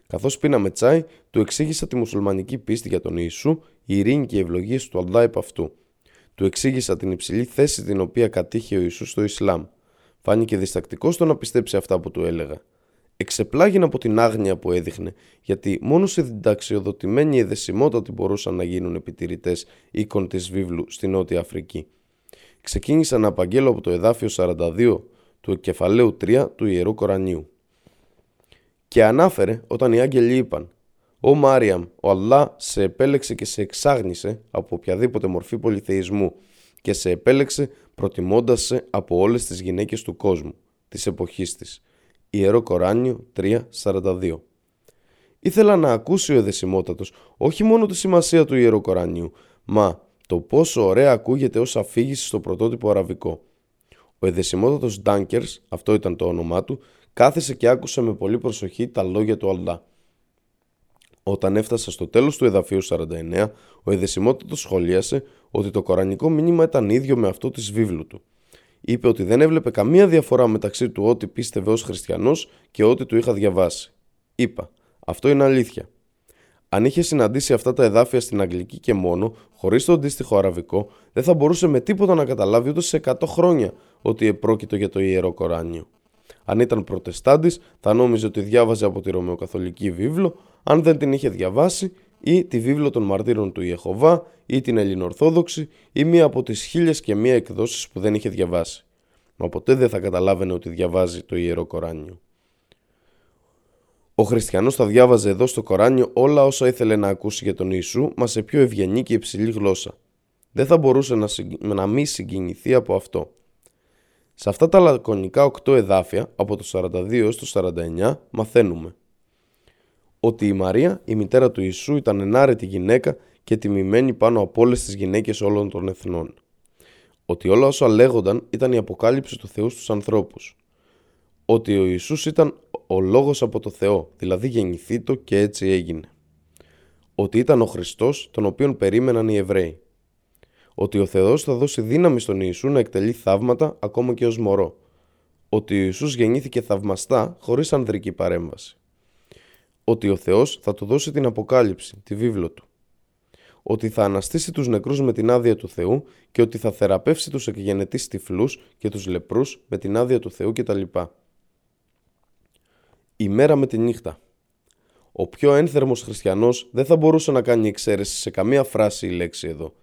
Καθώς πίναμε τσάι, του εξήγησα τη μουσουλμανική πίστη για τον Ιησού, η ειρήνη και οι ευλογίες του Αλλά επ' αυτού. Του εξήγησα την υψηλή θέση την οποία κατήχε ο Ιησούς στο Ισλάμ. Φάνηκε διστακτικός στο να πιστέψει αυτά που του έλεγα. Εξεπλάγει από την άγνοια που έδειχνε, γιατί μόνο σε διδαξιοδοτημένοι εδεσιμότατοι μπορούσαν να γίνουν επιτηρητές οίκων της βίβλου στη Νότια Αφρική. Ξεκίνησα να απαγγέλω από το εδάφιο 42 του κεφαλαίου 3 του Ιερού Κορανίου. Και ανάφερε όταν οι άγγελοι είπαν «Ω Μάριαμ, ο Αλλά σε επέλεξε και σε εξάγνησε από οποιαδήποτε μορφή πολυθεϊσμού και σε επέλεξε προτιμώντας σε από όλες τις γυναίκες του κόσμου, της εποχής της». Ιερό Κοράνιο 3.42 Ήθελα να ακούσει ο εδεσιμότατος όχι μόνο τη σημασία του Ιερού Κορανίου, μα το πόσο ωραία ακούγεται ως αφήγηση στο πρωτότυπο αραβικό. Ο εδεσιμότατος Ντάνκερς, αυτό ήταν το όνομά του, κάθισε και άκουσε με πολύ προσοχή τα λόγια του Αλντά. Όταν έφτασα στο τέλος του εδαφίου 49, ο εδεσιμότατος σχολίασε ότι το κορανικό μήνυμα ήταν ίδιο με αυτό της βίβλου του. Είπε ότι δεν έβλεπε καμία διαφορά μεταξύ του ότι πίστευε ως χριστιανός και ό,τι του είχα διαβάσει. Είπα, αυτό είναι αλήθεια. Αν είχε συναντήσει αυτά τα εδάφια στην Αγγλική και μόνο, χωρίς το αντίστοιχο Αραβικό, δεν θα μπορούσε με τίποτα να καταλάβει ούτε σε 100 χρόνια ότι επρόκειτο για το ιερό Κοράνιο. Αν ήταν Προτεστάντης, θα νόμιζε ότι διάβαζε από τη Ρωμαιοκαθολική βίβλο, αν δεν την είχε διαβάσει, ή τη βίβλο των μαρτύρων του Ιεχωβά, ή την Ελληνορθόδοξη, ή μία από τις χίλιες και μία εκδόσεις που δεν είχε διαβάσει. Μα ποτέ δεν θα καταλάβαινε ότι διαβάζει το ιερό Κοράνιο. Ο χριστιανός θα διάβαζε εδώ στο Κοράνιο όλα όσα ήθελε να ακούσει για τον Ιησού, μα σε πιο ευγενή και υψηλή γλώσσα. Δεν θα μπορούσε να, συγκ... να μη συγκινηθεί από αυτό. Σε αυτά τα λακωνικά οκτώ εδάφια, από το 42 έως το 49, μαθαίνουμε ότι η Μαρία, η μητέρα του Ιησού, ήταν ενάρετη γυναίκα και τιμημένη πάνω από όλες τις γυναίκες όλων των εθνών. Ότι όλα όσα λέγονταν ήταν η αποκάλυψη του Θεού στους ανθρώπους. Ότι ο Ιησούς ήταν ο λόγος από το Θεό, δηλαδή γεννηθήτο και έτσι έγινε. Ότι ήταν ο Χριστός τον οποίον περίμεναν οι Εβραίοι. Ότι ο Θεός θα δώσει δύναμη στον Ιησού να εκτελεί θαύματα ακόμα και ως μωρό. Ότι ο Ιησούς γεννήθηκε θαυμαστά χωρίς ανδρική παρέμβαση. Ότι ο Θεός θα του δώσει την αποκάλυψη, τη βίβλο του ότι θα αναστήσει τους νεκρούς με την άδεια του Θεού και ότι θα θεραπεύσει τους εκγενετείς τυφλούς και τους λεπρούς με την άδεια του Θεού κτλ. Η μέρα με τη νύχτα. Ο πιο ένθερμος χριστιανός δεν θα μπορούσε να κάνει εξαίρεση σε καμία φράση η λέξη εδώ.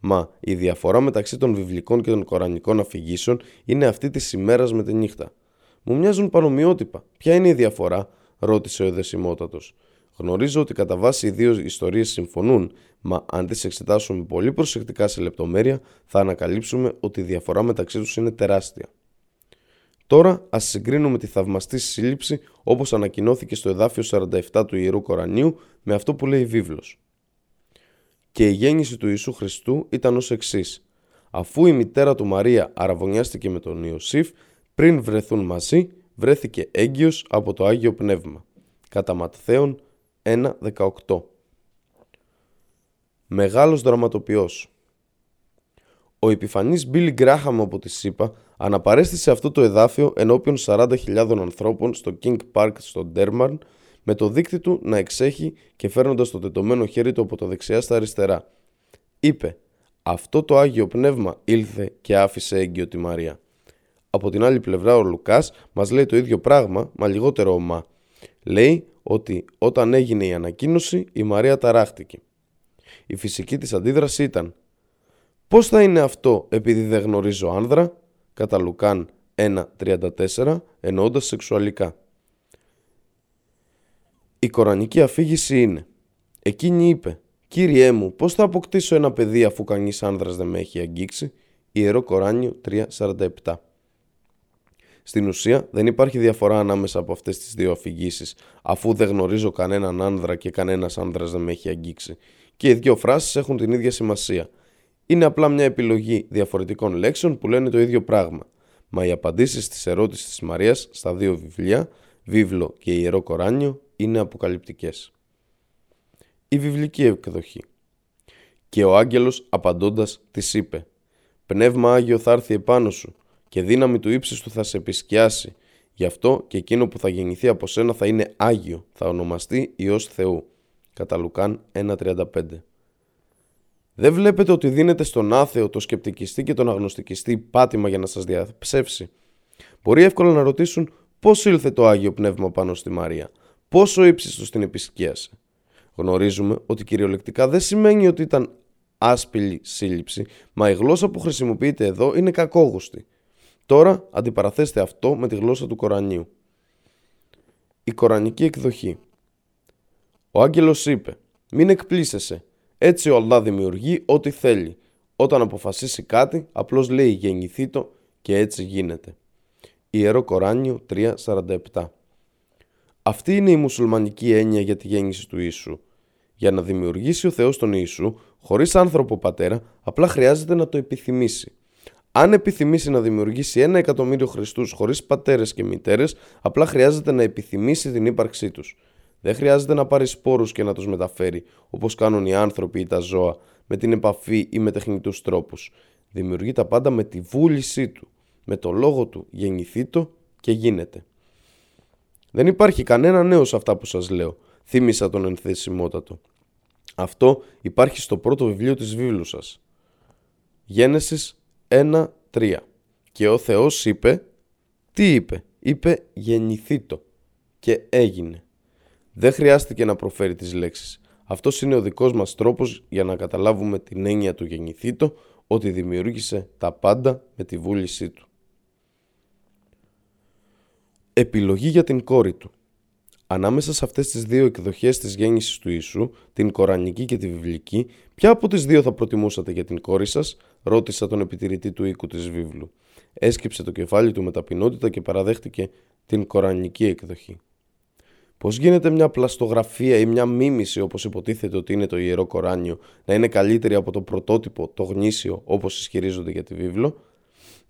Μα η διαφορά μεταξύ των βιβλικών και των κορανικών αφηγήσεων είναι αυτή της ημέρας με τη νύχτα. Μου μοιάζουν πανομοιότυπα. Ποια είναι η διαφορά, ρώτησε ο εδεσιμότατος. Γνωρίζω ότι κατά βάση οι δύο ιστορίες συμφωνούν, μα αν τις εξετάσουμε πολύ προσεκτικά σε λεπτομέρεια, θα ανακαλύψουμε ότι η διαφορά μεταξύ τους είναι τεράστια. Τώρα ας συγκρίνουμε τη θαυμαστή σύλληψη όπως ανακοινώθηκε στο εδάφιο 47 του Ιερού Κορανίου με αυτό που λέει η βίβλος. Και η γέννηση του Ιησού Χριστού ήταν ως εξής. Αφού η μητέρα του Μαρία αραβωνιάστηκε με τον Ιωσήφ, πριν βρεθούν μαζί, βρέθηκε έγκυος από το Άγιο Πνεύμα. Κατά Ματθαίον 1.18 Μεγάλος δραματοποιός Ο επιφανής Μπίλι Γκράχαμ από της ΣΥΠΑ αναπαρέστησε αυτό το εδάφιο ενώπιον 40.000 ανθρώπων στο King Park στο Ντέρμαρν με το δίκτυ του να εξέχει και φέρνοντας το τετωμένο χέρι του από το δεξιά στα αριστερά. Είπε «Αυτό το Άγιο Πνεύμα ήλθε και άφησε έγκυο τη Μαρία». Από την άλλη πλευρά ο Λουκάς μας λέει το ίδιο πράγμα, μα λιγότερο ομά. Λέει ότι όταν έγινε η ανακοίνωση η Μαρία ταράχτηκε. Η φυσική της αντίδραση ήταν «Πώς θα είναι αυτό επειδή δεν γνωρίζω άνδρα» κατά Λουκάν 1.34 εννοώντας σεξουαλικά. Η κορανική αφήγηση είναι Εκείνη είπε «Κύριέ μου, πώς θα αποκτήσω ένα παιδί αφού κανείς άνδρας δεν με έχει αγγίξει» Ιερό Κοράνιο 3.47 στην ουσία δεν υπάρχει διαφορά ανάμεσα από αυτές τις δύο αφηγήσεις, αφού δεν γνωρίζω κανέναν άνδρα και κανένας άνδρας δεν με έχει αγγίξει. Και οι δύο φράσεις έχουν την ίδια σημασία. Είναι απλά μια επιλογή διαφορετικών λέξεων που λένε το ίδιο πράγμα. Μα οι απαντήσεις στι ερώτησης της Μαρίας στα δύο βιβλία, βίβλο και ιερό Κοράνιο, είναι αποκαλυπτικές. Η βιβλική εκδοχή. Και ο άγγελος απαντώντας της είπε «Πνεύμα Άγιο θα έρθει επάνω σου και δύναμη του ύψης του θα σε επισκιάσει. Γι' αυτό και εκείνο που θα γεννηθεί από σένα θα είναι Άγιο, θα ονομαστεί Υιός Θεού. Κατά Λουκάν 1.35 Δεν βλέπετε ότι δίνετε στον άθεο, το σκεπτικιστή και τον αγνωστικιστή πάτημα για να σας διαψεύσει; Μπορεί εύκολα να ρωτήσουν πώς ήλθε το Άγιο Πνεύμα πάνω στη Μαρία, πόσο ύψιστο την επισκίασε. Γνωρίζουμε ότι κυριολεκτικά δεν σημαίνει ότι ήταν άσπηλη σύλληψη, μα η γλώσσα που χρησιμοποιείται εδώ είναι κακόγουστη. Τώρα αντιπαραθέστε αυτό με τη γλώσσα του Κορανίου. Η Κορανική εκδοχή Ο άγγελος είπε «Μην εκπλήσεσαι, έτσι ο Αλλά δημιουργεί ό,τι θέλει. Όταν αποφασίσει κάτι, απλώς λέει γεννηθεί το και έτσι γίνεται». Ιερό Κοράνιο 3.47 Αυτή είναι η μουσουλμανική έννοια για τη γέννηση του Ιησού. Για να δημιουργήσει ο Θεός τον Ιησού, χωρίς άνθρωπο πατέρα, απλά χρειάζεται να το επιθυμήσει. Αν επιθυμήσει να δημιουργήσει ένα εκατομμύριο Χριστούς χωρίς πατέρες και μητέρες, απλά χρειάζεται να επιθυμήσει την ύπαρξή τους. Δεν χρειάζεται να πάρει σπόρους και να τους μεταφέρει, όπως κάνουν οι άνθρωποι ή τα ζώα, με την επαφή ή με τεχνητούς τρόπους. Δημιουργεί τα πάντα με τη βούλησή του. Με το λόγο του γεννηθεί το και γίνεται. Δεν υπάρχει κανένα νέο σε αυτά που σας λέω, θύμισα τον ενθεσιμότατο. Αυτό υπάρχει στο πρώτο βιβλίο της βίβλου σας. Γένεσης 1-3 Και ο Θεός είπε, τι είπε, είπε γεννηθήτο και έγινε. Δεν χρειάστηκε να προφέρει τις λέξεις. Αυτός είναι ο δικός μας τρόπος για να καταλάβουμε την έννοια του γεννηθήτο, ότι δημιούργησε τα πάντα με τη βούλησή του. Επιλογή για την κόρη του Ανάμεσα σε αυτές τις δύο εκδοχές της γέννησης του Ιησού, την Κορανική και τη Βιβλική, ποια από τις δύο θα προτιμούσατε για την κόρη σας, ρώτησα τον επιτηρητή του οίκου της βίβλου. Έσκυψε το κεφάλι του με ταπεινότητα και παραδέχτηκε την Κορανική εκδοχή. Πώς γίνεται μια πλαστογραφία ή μια μίμηση όπως υποτίθεται ότι είναι το Ιερό Κοράνιο να είναι καλύτερη από το πρωτότυπο, το γνήσιο όπως ισχυρίζονται για τη βίβλο;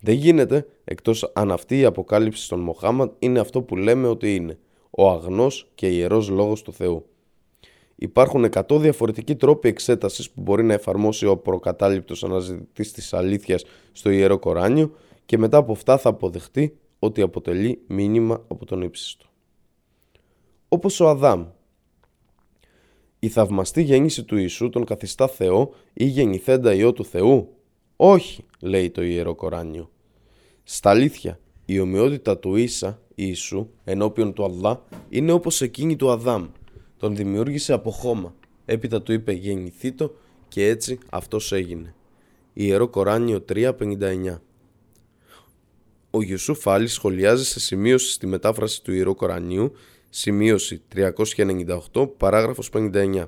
Δεν γίνεται εκτός αν αυτή η αποκάλυψη στον Μοχάμαντ είναι αυτό που λέμε ότι είναι, ο αγνός και ιερός λόγος του Θεού. Υπάρχουν 100 διαφορετικοί τρόποι εξέτασης που μπορεί να εφαρμόσει ο προκατάληπτος αναζητητής της αλήθειας στο Ιερό Κοράνιο και μετά από αυτά θα αποδεχτεί ότι αποτελεί μήνυμα από τον ύψιστο. Όπως ο Αδάμ. Η θαυμαστή γέννηση του Ιησού τον καθιστά Θεό ή γεννηθέντα Υιό του Θεού; Όχι, λέει το Ιερό Κοράνιο. Στα αλήθεια, η ομοιότητα του Ίσα, Ιησού, ενώπιον του Αλλά, είναι όπως εκείνη του Αδάμ. Τον δημιούργησε από χώμα. Έπειτα του είπε γεννηθήτο και έτσι αυτός έγινε. Ιερό Κοράνιο 3.59 Ο Ιουσούφ Άλλη σχολιάζει σε σημείωση στη μετάφραση του Ιερού Κορανίου, σημείωση 398, παράγραφος 59.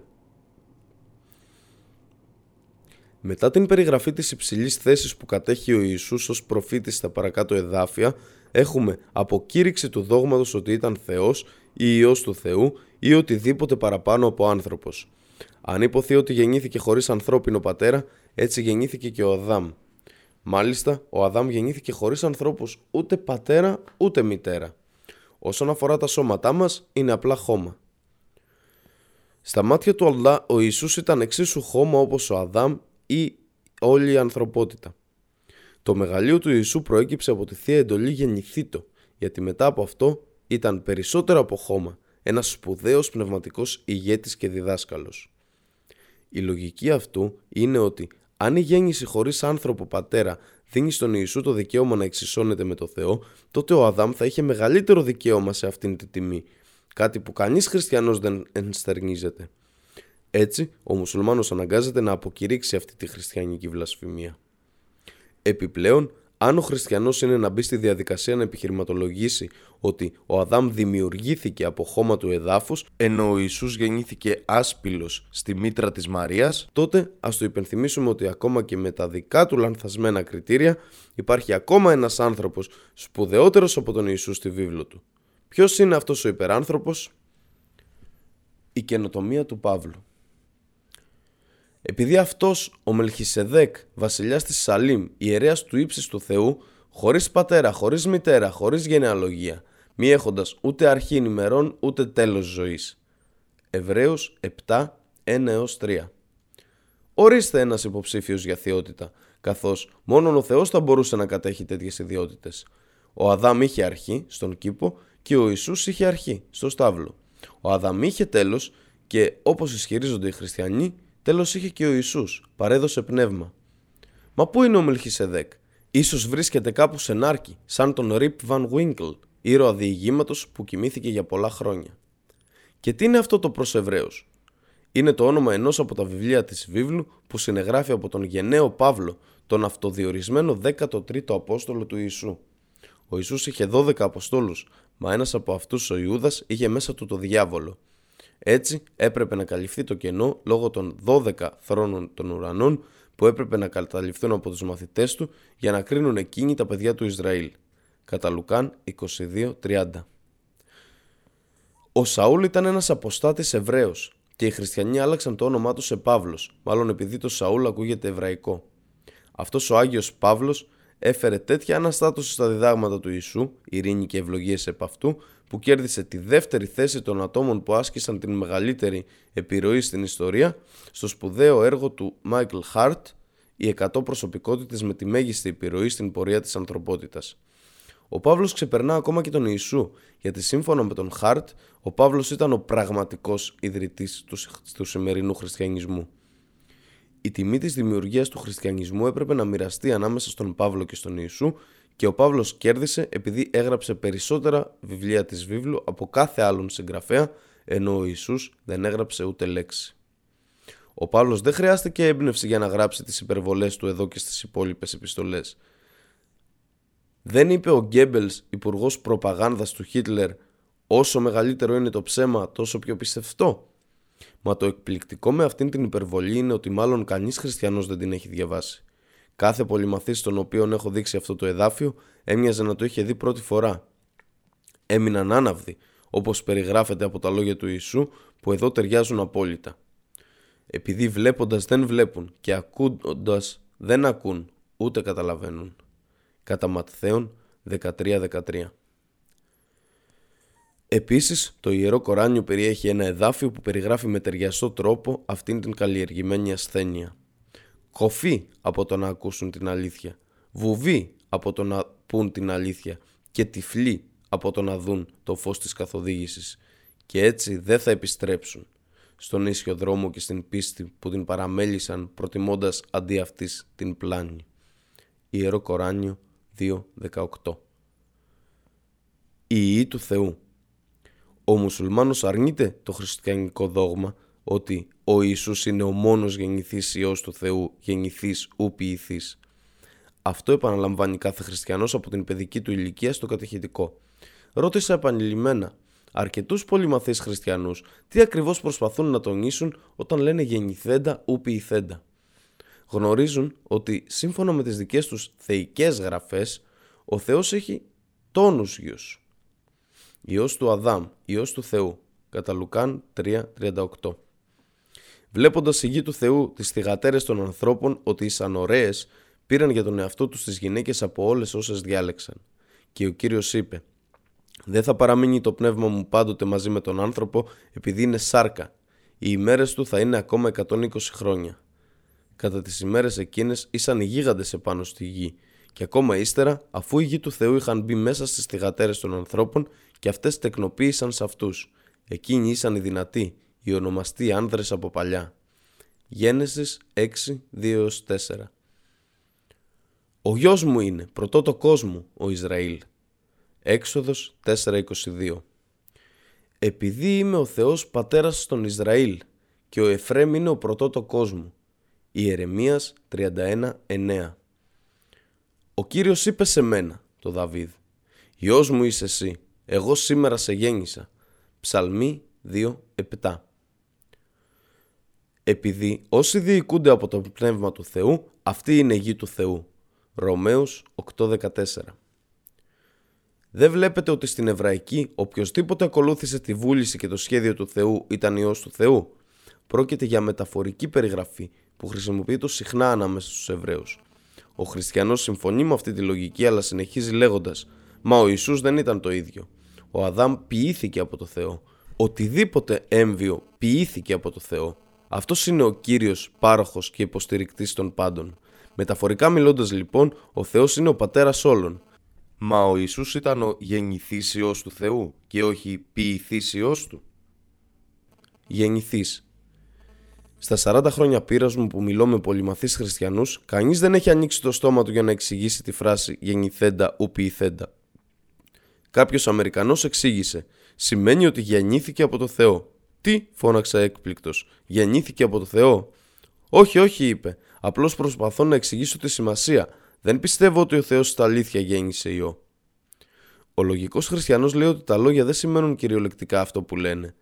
Μετά την περιγραφή της υψηλής θέσης που κατέχει ο Ιησούς ως προφήτης στα παρακάτω εδάφια, έχουμε αποκήρυξη του δόγματος ότι ήταν Θεός ή Υιός του Θεού ή οτιδήποτε παραπάνω από άνθρωπος. Αν υποθεί ότι γεννήθηκε χωρίς ανθρώπινο πατέρα, έτσι γεννήθηκε και ο Αδάμ. Μάλιστα, ο Αδάμ γεννήθηκε χωρίς ανθρώπους ούτε πατέρα ούτε μητέρα. Όσον αφορά τα σώματά μας, είναι απλά χώμα. Στα μάτια του Αλλά, ο Ιησούς ήταν εξίσου χώμα όπως ο Αδάμ ή όλη η ανθρωπότητα. Το μεγαλείο του Ιησού προέκυψε από τη Θεία Εντολή γεννηθήτο, γιατί μετά από αυτό ήταν περισσότερο από χώμα, ένας σπουδαίος πνευματικός ηγέτης και διδάσκαλος. Η λογική αυτού είναι ότι αν η γέννηση χωρίς άνθρωπο πατέρα δίνει στον Ιησού το δικαίωμα να εξισώνεται με το Θεό, τότε ο Αδάμ θα είχε μεγαλύτερο δικαίωμα σε αυτήν τη τιμή, κάτι που κανείς χριστιανός δεν ενστερνίζεται. Έτσι, ο μουσουλμάνος αναγκάζεται να αποκηρύξει αυτή τη χριστιανική βλασφημία. Επιπλέον, αν ο χριστιανός είναι να μπει στη διαδικασία να επιχειρηματολογήσει ότι ο Αδάμ δημιουργήθηκε από χώμα του εδάφους, ενώ ο Ιησούς γεννήθηκε άσπυλο στη μήτρα της Μαρίας, τότε ας το υπενθυμίσουμε ότι ακόμα και με τα δικά του λανθασμένα κριτήρια υπάρχει ακόμα ένας άνθρωπος σπουδαιότερος από τον Ιησού στη βίβλο του. Ποιος είναι αυτός ο υπεράνθρωπος, η καινοτομία του Παύλου. Επειδή αυτός ο Μελχισεδέκ, βασιλιάς της Σαλήμ, ιερέας του ύψης του Θεού, χωρίς πατέρα, χωρίς μητέρα, χωρίς γενεαλογία, μη έχοντας ούτε αρχή ημερών ούτε τέλος ζωής. Εβραίους 7, 1 3 Ορίστε ένας υποψήφιος για θεότητα, καθώς μόνο ο Θεός θα μπορούσε να κατέχει τέτοιες ιδιότητες. Ο Αδάμ είχε αρχή στον κήπο και ο Ιησούς είχε αρχή στο στάβλο. Ο Αδάμ είχε τέλος και όπως ισχυρίζονται οι χριστιανοί, Τέλος είχε και ο Ιησούς, παρέδωσε πνεύμα. Μα πού είναι ο Μελχισεδέκ, ίσως βρίσκεται κάπου σε νάρκη, σαν τον Ριπ Βαν Βίνκλ, ήρωα διηγήματος που κοιμήθηκε για πολλά χρόνια. Και τι είναι αυτό το προς Είναι το όνομα ενός από τα βιβλία της βίβλου που συνεγράφει από τον γενναίο Παύλο, τον αυτοδιορισμένο 13ο Απόστολο του Ιησού. Ο Ιησούς είχε 12 Αποστόλους, μα ένας από αυτούς ο Ιούδας είχε μέσα του το διάβολο. Έτσι έπρεπε να καλυφθεί το κενό λόγω των 12 θρόνων των ουρανών που έπρεπε να καταληφθούν από τους μαθητές του για να κρίνουν εκείνοι τα παιδιά του Ισραήλ. Κατά Λουκάν 22.30 Ο Σαούλ ήταν ένας αποστάτης Εβραίος και οι χριστιανοί άλλαξαν το όνομά τους σε Παύλος, μάλλον επειδή το Σαούλ ακούγεται εβραϊκό. Αυτός ο Άγιος Παύλος έφερε τέτοια αναστάτωση στα διδάγματα του Ιησού, ειρήνη και ευλογίες επ' αυτού, που κέρδισε τη δεύτερη θέση των ατόμων που άσκησαν την μεγαλύτερη επιρροή στην ιστορία στο σπουδαίο έργο του Michael Hart «Οι 100 προσωπικότητες με τη μέγιστη επιρροή στην πορεία της ανθρωπότητας». Ο Παύλος ξεπερνά ακόμα και τον Ιησού, γιατί σύμφωνα με τον Χάρτ, ο Παύλος ήταν ο πραγματικός ιδρυτής του, του σημερινού χριστιανισμού. Η τιμή της δημιουργίας του χριστιανισμού έπρεπε να μοιραστεί ανάμεσα στον Παύλο και στον Ιησού και ο Παύλος κέρδισε επειδή έγραψε περισσότερα βιβλία της βίβλου από κάθε άλλον συγγραφέα ενώ ο Ιησούς δεν έγραψε ούτε λέξη. Ο Παύλος δεν χρειάστηκε έμπνευση για να γράψει τις υπερβολές του εδώ και στις υπόλοιπες επιστολές. Δεν είπε ο Γκέμπελς, υπουργός προπαγάνδας του Χίτλερ, όσο μεγαλύτερο είναι το ψέμα τόσο πιο πιστευτό. Μα το εκπληκτικό με αυτήν την υπερβολή είναι ότι μάλλον κανείς χριστιανός δεν την έχει διαβάσει. Κάθε πολυμαθής στον οποίο έχω δείξει αυτό το εδάφιο έμοιαζε να το είχε δει πρώτη φορά. Έμειναν άναυδοι όπως περιγράφεται από τα λόγια του Ιησού που εδώ ταιριάζουν απόλυτα. Επειδή βλέποντας δεν βλέπουν και ακούοντας δεν ακούν ούτε καταλαβαίνουν. Κατά Ματθαίον 13-13 Επίσης, το Ιερό Κοράνιο περιέχει ένα εδάφιο που περιγράφει με ταιριαστό τρόπο αυτήν την καλλιεργημένη ασθένεια. Κοφή από το να ακούσουν την αλήθεια, βουβή από το να πούν την αλήθεια. Και τυφλή από το να δουν το φως της καθοδήγησης. Και έτσι δεν θα επιστρέψουν στον ίσιο δρόμο και στην πίστη που την παραμέλησαν προτιμώντας αντί αυτής την πλάνη. Ιερό Κοράνιο 2.18 Η Ιη του Θεού. Ο μουσουλμάνος αρνείται το χριστιανικό δόγμα ότι ο Ιησούς είναι ο μόνος γεννηθής Υιός του Θεού, γεννηθής ου ποιηθής. Αυτό επαναλαμβάνει κάθε χριστιανός από την παιδική του ηλικία στο κατηχητικό. Ρώτησα επανειλημμένα αρκετούς πολυμαθείς χριστιανούς τι ακριβώς προσπαθούν να τονίσουν όταν λένε γεννηθέντα ου ποιηθέντα. Γνωρίζουν ότι σύμφωνα με τις δικές τους θεϊκές γραφές ο Θεός έχει τόνους γιους. Υιός του Αδάμ, Υιός του Θεού, κατά Λουκάν 3.38. Βλέποντας η γη του Θεού τις θυγατέρες των ανθρώπων ότι ήσαν ωραίες, πήραν για τον εαυτό τους τις γυναίκες από όλες όσες διάλεξαν. Και ο Κύριος είπε δεν θα παραμείνει το πνεύμα μου πάντοτε μαζί με τον άνθρωπο επειδή είναι σάρκα. Οι ημέρες του θα είναι ακόμα 120 χρόνια. Κατά τις ημέρες εκείνες ήσαν οι γίγαντες επάνω στη γη και ακόμα ύστερα αφού οι γη του Θεού είχαν μπει μέσα στις θυγατέρες των ανθρώπων και αυτές τεκνοποίησαν σε αυτούς. Εκείνοι ήσαν οι δυνατοί, οι ονομαστοί άνδρες από παλιά. Γένεσης 6, 2-4 Ο γιος μου είναι, πρωτότο κόσμο, ο Ισραήλ. Έξοδος 4.22 Επειδή είμαι ο Θεός πατέρας στον Ισραήλ και ο Εφρέμ είναι ο πρωτότο κόσμο. Ιερεμίας 31.9 Ο Κύριος είπε σε μένα, το Δαβίδ, «Υιός μου είσαι εσύ, εγώ σήμερα σε γέννησα». Ψαλμή 2.7 Επειδή όσοι διοικούνται από το Πνεύμα του Θεού, αυτή είναι γη του Θεού. Ρωμαίους 8.14 δεν βλέπετε ότι στην Εβραϊκή οποιοδήποτε ακολούθησε τη βούληση και το σχέδιο του Θεού ήταν ιός του Θεού. Πρόκειται για μεταφορική περιγραφή που χρησιμοποιείται συχνά ανάμεσα στους Εβραίους. Ο χριστιανός συμφωνεί με αυτή τη λογική αλλά συνεχίζει λέγοντας «Μα ο Ιησούς δεν ήταν το ίδιο. Ο Αδάμ ποιήθηκε από το Θεό. Οτιδήποτε έμβιο ποιήθηκε από το Θεό. Αυτός είναι ο Κύριος πάροχος και υποστηρικτής των πάντων. Μεταφορικά μιλώντας λοιπόν, ο Θεός είναι ο πατέρας όλων. Μα ο Ιησούς ήταν ο γεννηθής Υιός του Θεού και όχι ποιηθής Υιός του. Γεννηθής. Στα 40 χρόνια πείρας μου που μιλώ με πολυμαθείς χριστιανούς, κανείς δεν έχει ανοίξει το στόμα του για να εξηγήσει τη φράση γεννηθέντα ου ποιηθέντα. Κάποιος Αμερικανός εξήγησε «Σημαίνει ότι γεννήθηκε από το Θεό». «Τι» φώναξα έκπληκτος «Γεννήθηκε από το Θεό». «Όχι, όχι» είπε «Απλώς προσπαθώ να εξηγήσω τη σημασία δεν πιστεύω ότι ο Θεός στα αλήθεια γέννησε ιό. Ο λογικός χριστιανός λέει ότι τα λόγια δεν σημαίνουν κυριολεκτικά αυτό που λένε.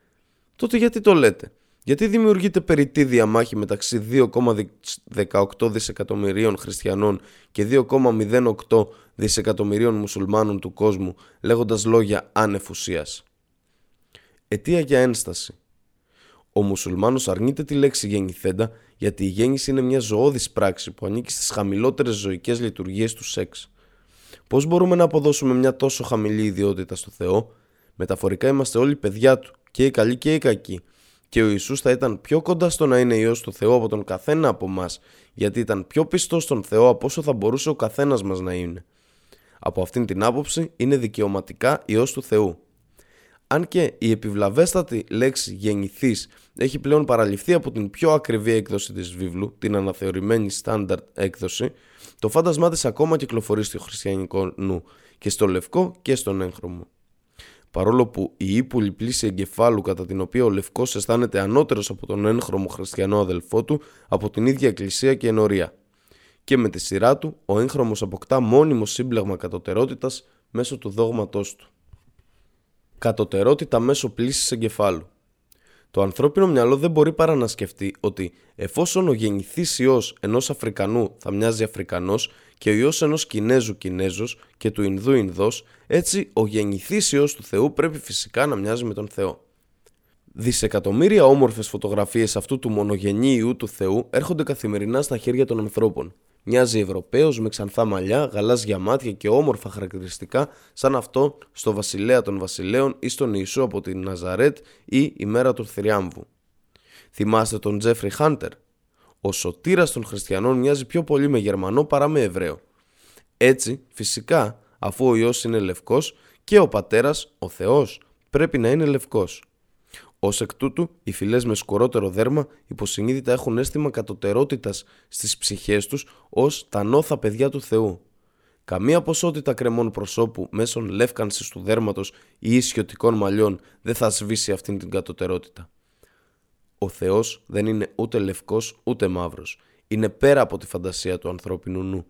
Τότε γιατί το λέτε; Γιατί δημιουργείται περιττή διαμάχη μεταξύ 2,18 δισεκατομμυρίων χριστιανών και 2,08 δισεκατομμυρίων μουσουλμάνων του κόσμου λέγοντας λόγια άνεφουσίας. Αιτία για ένσταση. Ο μουσουλμάνος αρνείται τη λέξη γεννηθέντα γιατί η γέννηση είναι μια ζωώδης πράξη που ανήκει στις χαμηλότερες ζωικές λειτουργίες του σεξ. Πώς μπορούμε να αποδώσουμε μια τόσο χαμηλή ιδιότητα στο Θεό, μεταφορικά είμαστε όλοι παιδιά του, και οι καλοί και οι κακοί, και ο Ιησούς θα ήταν πιο κοντά στο να είναι Υιός του Θεού από τον καθένα από εμά, γιατί ήταν πιο πιστός στον Θεό από όσο θα μπορούσε ο καθένας μας να είναι. Από αυτήν την άποψη είναι δικαιωματικά Υιός του Θεού. Αν και η επιβλαβέστατη λέξη γεννηθής έχει πλέον παραλυφθεί από την πιο ακριβή έκδοση της βίβλου, την αναθεωρημένη στάνταρτ έκδοση, το φάντασμά της ακόμα κυκλοφορεί στο χριστιανικό νου και στο λευκό και στον έγχρωμο. Παρόλο που η ύπουλη πλήση εγκεφάλου κατά την οποία ο λευκός αισθάνεται ανώτερος από τον έγχρωμο χριστιανό αδελφό του από την ίδια εκκλησία και ενορία. Και με τη σειρά του, ο έγχρωμος αποκτά μόνιμο σύμπλεγμα κατωτερότητας μέσω του δόγματός του κατωτερότητα μέσω πλήσης εγκεφάλου. Το ανθρώπινο μυαλό δεν μπορεί παρά να σκεφτεί ότι εφόσον ο γεννηθής ιός ενός Αφρικανού θα μοιάζει Αφρικανός και ο Υιός ενός Κινέζου Κινέζος και του Ινδού Ινδός, έτσι ο γεννηθής Υιός του Θεού πρέπει φυσικά να μοιάζει με τον Θεό. Δισεκατομμύρια όμορφες φωτογραφίες αυτού του μονογενή Ιού του Θεού έρχονται καθημερινά στα χέρια των ανθρώπων. Μοιάζει Ευρωπαίος με ξανθά μαλλιά, γαλάζια μάτια και όμορφα χαρακτηριστικά σαν αυτό στο Βασιλέα των Βασιλέων ή στον Ιησού από την Ναζαρέτ ή η μέρα του Θριάμβου. Θυμάστε τον Τζέφρι Χάντερ. Ο σωτήρας των χριστιανών μοιάζει πιο πολύ με Γερμανό παρά με Εβραίο. Έτσι, φυσικά, αφού ο Υιός είναι λευκός και ο πατέρας, ο Θεός, πρέπει να είναι λευκός. Ω εκ τούτου, οι φυλές με σκορότερο δέρμα υποσυνείδητα έχουν αίσθημα κατωτερότητας στις ψυχές τους ως τα νόθα παιδιά του Θεού. Καμία ποσότητα κρεμών προσώπου μέσω λεύκανσης του δέρματος ή ισιωτικών μαλλιών δεν θα σβήσει αυτήν την κατωτερότητα. Ο Θεός δεν είναι ούτε λευκός ούτε μαύρος. Είναι πέρα από τη φαντασία του ανθρώπινου νου.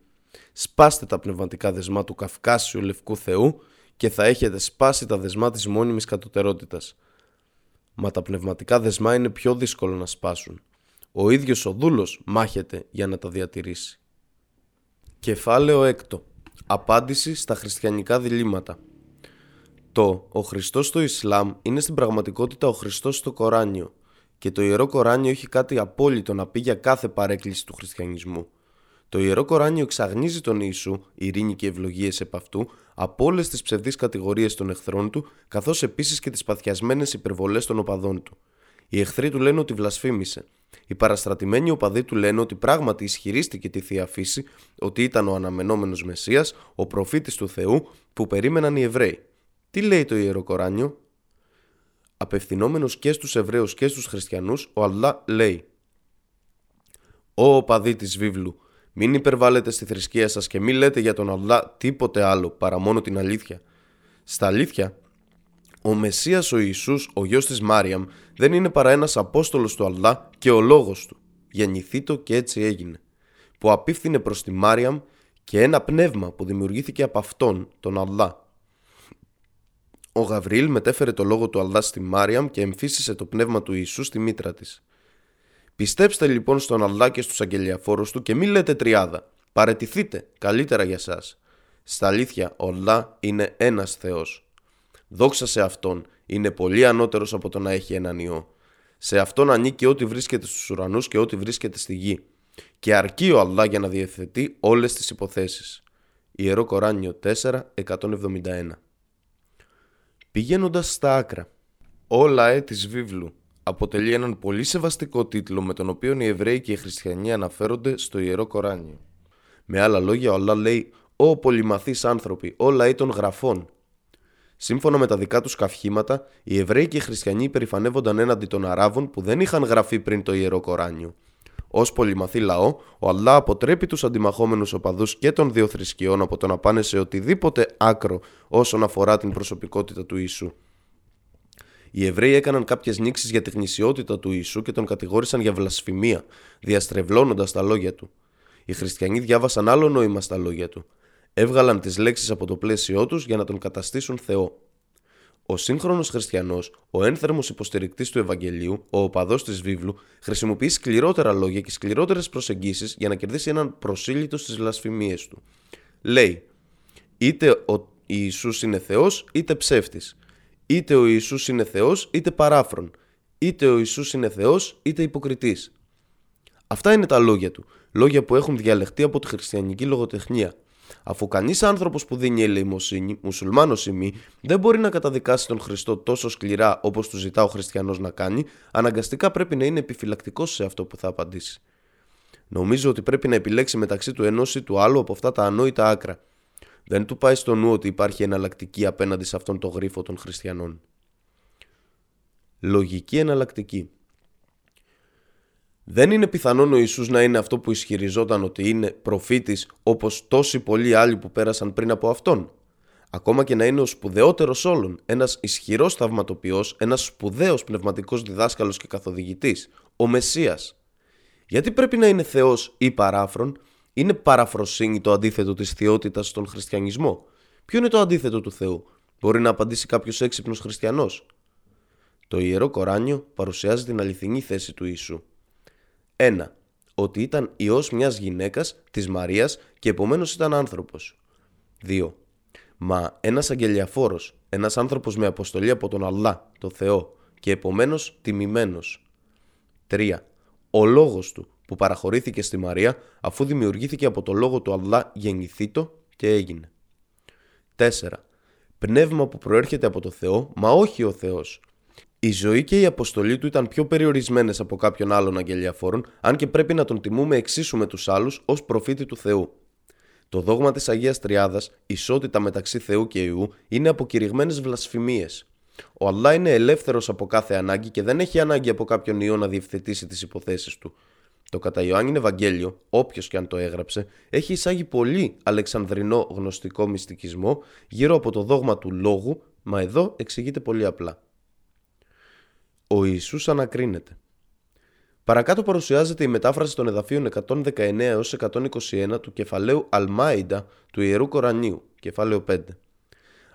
Σπάστε τα πνευματικά δεσμά του Καυκάσιου λευκού Θεού και θα έχετε σπάσει τα δεσμά της μόνιμης κατωτερότητας μα τα πνευματικά δεσμά είναι πιο δύσκολο να σπάσουν. Ο ίδιος ο δούλος μάχεται για να τα διατηρήσει. Κεφάλαιο 6. Απάντηση στα χριστιανικά διλήμματα. Το «Ο Χριστός στο Ισλάμ» είναι στην πραγματικότητα ο Χριστός στο Κοράνιο και το Ιερό Κοράνιο έχει κάτι απόλυτο να πει για κάθε παρέκκληση του χριστιανισμού. Το Ιερό Κοράνιο εξαγνίζει τον Ιησού, ειρήνη και ευλογίες επ' αυτού, από όλες τις ψευδείς κατηγορίες των εχθρών του, καθώς επίσης και τις παθιασμένες υπερβολές των οπαδών του. Οι εχθροί του λένε ότι βλασφήμισε. Οι παραστρατημένοι οπαδοί του λένε ότι πράγματι ισχυρίστηκε τη θεία φύση, ότι ήταν ο αναμενόμενος Μεσσίας, ο προφήτης του Θεού που περίμεναν οι Εβραίοι. Τι λέει το Ιερό Κοράνιο; Απευθυνόμενος και στους Εβραίους και στους Χριστιανούς, ο Αλλά λέει: Ω οπαδοί της βίβλου, μην υπερβάλλετε στη θρησκεία σας και μην λέτε για τον Αλλά τίποτε άλλο παρά μόνο την αλήθεια. Στα αλήθεια, ο Μεσσίας ο Ιησούς, ο γιος της Μάριαμ, δεν είναι παρά ένας Απόστολος του Αλλά και ο λόγος του. Γεννηθήτο και έτσι έγινε. Που απίφθινε προς τη Μάριαμ και ένα πνεύμα που δημιουργήθηκε από αυτόν, τον Αλλά. Ο Γαβριήλ μετέφερε το λόγο του Αλλά στη Μάριαμ και εμφύσισε το πνεύμα του Ιησού στη μήτρα της. Πιστέψτε λοιπόν στον Αλλά και στους αγγελιαφόρους του και μην λέτε τριάδα. Παρετηθείτε, καλύτερα για σας. Στα αλήθεια, ο Αλλά είναι ένας Θεός. Δόξα σε Αυτόν, είναι πολύ ανώτερος από το να έχει έναν Υιό. Σε Αυτόν ανήκει ό,τι βρίσκεται στους ουρανούς και ό,τι βρίσκεται στη γη. Και αρκεί ο Αλλά για να διευθετεί όλες τις υποθέσεις. Ιερό Κοράνιο 4, 171 Πηγαίνοντας στα άκρα. Όλα ε της βίβλου αποτελεί έναν πολύ σεβαστικό τίτλο με τον οποίο οι Εβραίοι και οι Χριστιανοί αναφέρονται στο Ιερό Κοράνιο. Με άλλα λόγια, ο Αλλά λέει «Ω πολυμαθείς άνθρωποι, ο λαοί των γραφών». Σύμφωνα με τα δικά τους καυχήματα, οι Εβραίοι και οι Χριστιανοί περηφανεύονταν έναντι των Αράβων που δεν είχαν γραφεί πριν το Ιερό Κοράνιο. Ω πολυμαθή λαό, ο Αλλά αποτρέπει τους αντιμαχόμενους οπαδούς και των δύο θρησκειών από το να πάνε σε οτιδήποτε άκρο όσον αφορά την προσωπικότητα του Ιησού. Οι Εβραίοι έκαναν κάποιες νήξεις για τη γνησιότητα του Ιησού και τον κατηγόρησαν για βλασφημία, διαστρεβλώνοντας τα λόγια του. Οι χριστιανοί διάβασαν άλλο νόημα στα λόγια του. Έβγαλαν τις λέξεις από το πλαίσιό τους για να τον καταστήσουν Θεό. Ο σύγχρονος χριστιανός, ο ένθερμος υποστηρικτής του Ευαγγελίου, ο οπαδός της βίβλου, χρησιμοποιεί σκληρότερα λόγια και σκληρότερες προσεγγίσεις για να κερδίσει έναν προσήλυτο στις βλασφημίες του. Λέει, είτε ο Ιησούς είναι Θεός είτε ψεύτης. Είτε ο Ιησούς είναι Θεός είτε παράφρον. Είτε ο Ιησούς είναι Θεός είτε υποκριτής. Αυτά είναι τα λόγια του. Λόγια που έχουν διαλεχτεί από τη χριστιανική λογοτεχνία. Αφού κανείς άνθρωπος που δίνει ελεημοσύνη, μουσουλμάνος ή μη, δεν μπορεί να καταδικάσει τον Χριστό τόσο σκληρά όπως του ζητά ο χριστιανός να κάνει, αναγκαστικά πρέπει να είναι επιφυλακτικός σε αυτό που θα απαντήσει. Νομίζω ότι πρέπει να επιλέξει μεταξύ του ενός ή του άλλου από αυτά τα ανόητα άκρα. Δεν του πάει στο νου ότι υπάρχει εναλλακτική απέναντι σε αυτόν τον γρίφο των χριστιανών. Λογική εναλλακτική. Δεν είναι πιθανόν ο Ιησούς να είναι αυτό που ισχυριζόταν ότι είναι προφήτης όπως τόσοι πολλοί άλλοι που πέρασαν πριν από αυτόν. Ακόμα και να είναι ο σπουδαιότερος όλων, ένας ισχυρός θαυματοποιός, ένας σπουδαίος πνευματικός διδάσκαλος και καθοδηγητής, ο Μεσσίας. Γιατί πρέπει να είναι Θεός ή παράφρον, είναι παραφροσύνη το αντίθετο της θεότητας στον χριστιανισμό. Ποιο είναι το αντίθετο του Θεού, μπορεί να απαντήσει κάποιος έξυπνος χριστιανός; Το ιερό Κοράνιο παρουσιάζει την αληθινή θέση του Ιησού. 1. Ότι ήταν ιός μιας γυναίκας, της Μαρίας και επομένως ήταν άνθρωπος. 2. Μα ένας αγγελιαφόρος, ένας άνθρωπος με αποστολή από τον Αλλά, το Θεό, και επομένως τιμημένος. 3. Ο λόγος του που παραχωρήθηκε στη Μαρία αφού δημιουργήθηκε από το λόγο του Αλλά γεννηθήτο και έγινε. 4. Πνεύμα που προέρχεται από το Θεό, μα όχι ο Θεός. Η ζωή και η αποστολή του ήταν πιο περιορισμένες από κάποιον άλλον αγγελιαφόρον, αν και πρέπει να τον τιμούμε εξίσου με τους άλλους ως προφήτη του Θεού. Το δόγμα της Αγίας Τριάδας, ισότητα μεταξύ Θεού και Ιού, είναι αποκηρυγμένες βλασφημίες. Ο Αλλά είναι ελεύθερος από κάθε ανάγκη και δεν έχει ανάγκη από κάποιον Ιό να διευθετήσει τις υποθέσεις του. Το κατά Ιωάννην Ευαγγέλιο, όποιος και αν το έγραψε, έχει εισάγει πολύ αλεξανδρινό γνωστικό μυστικισμό γύρω από το δόγμα του λόγου, μα εδώ εξηγείται πολύ απλά. Ο Ιησούς ανακρίνεται. Παρακάτω παρουσιάζεται η μετάφραση των εδαφείων 119 έως 121 του κεφαλαίου Αλμάιντα του Ιερού Κορανίου, κεφάλαιο 5.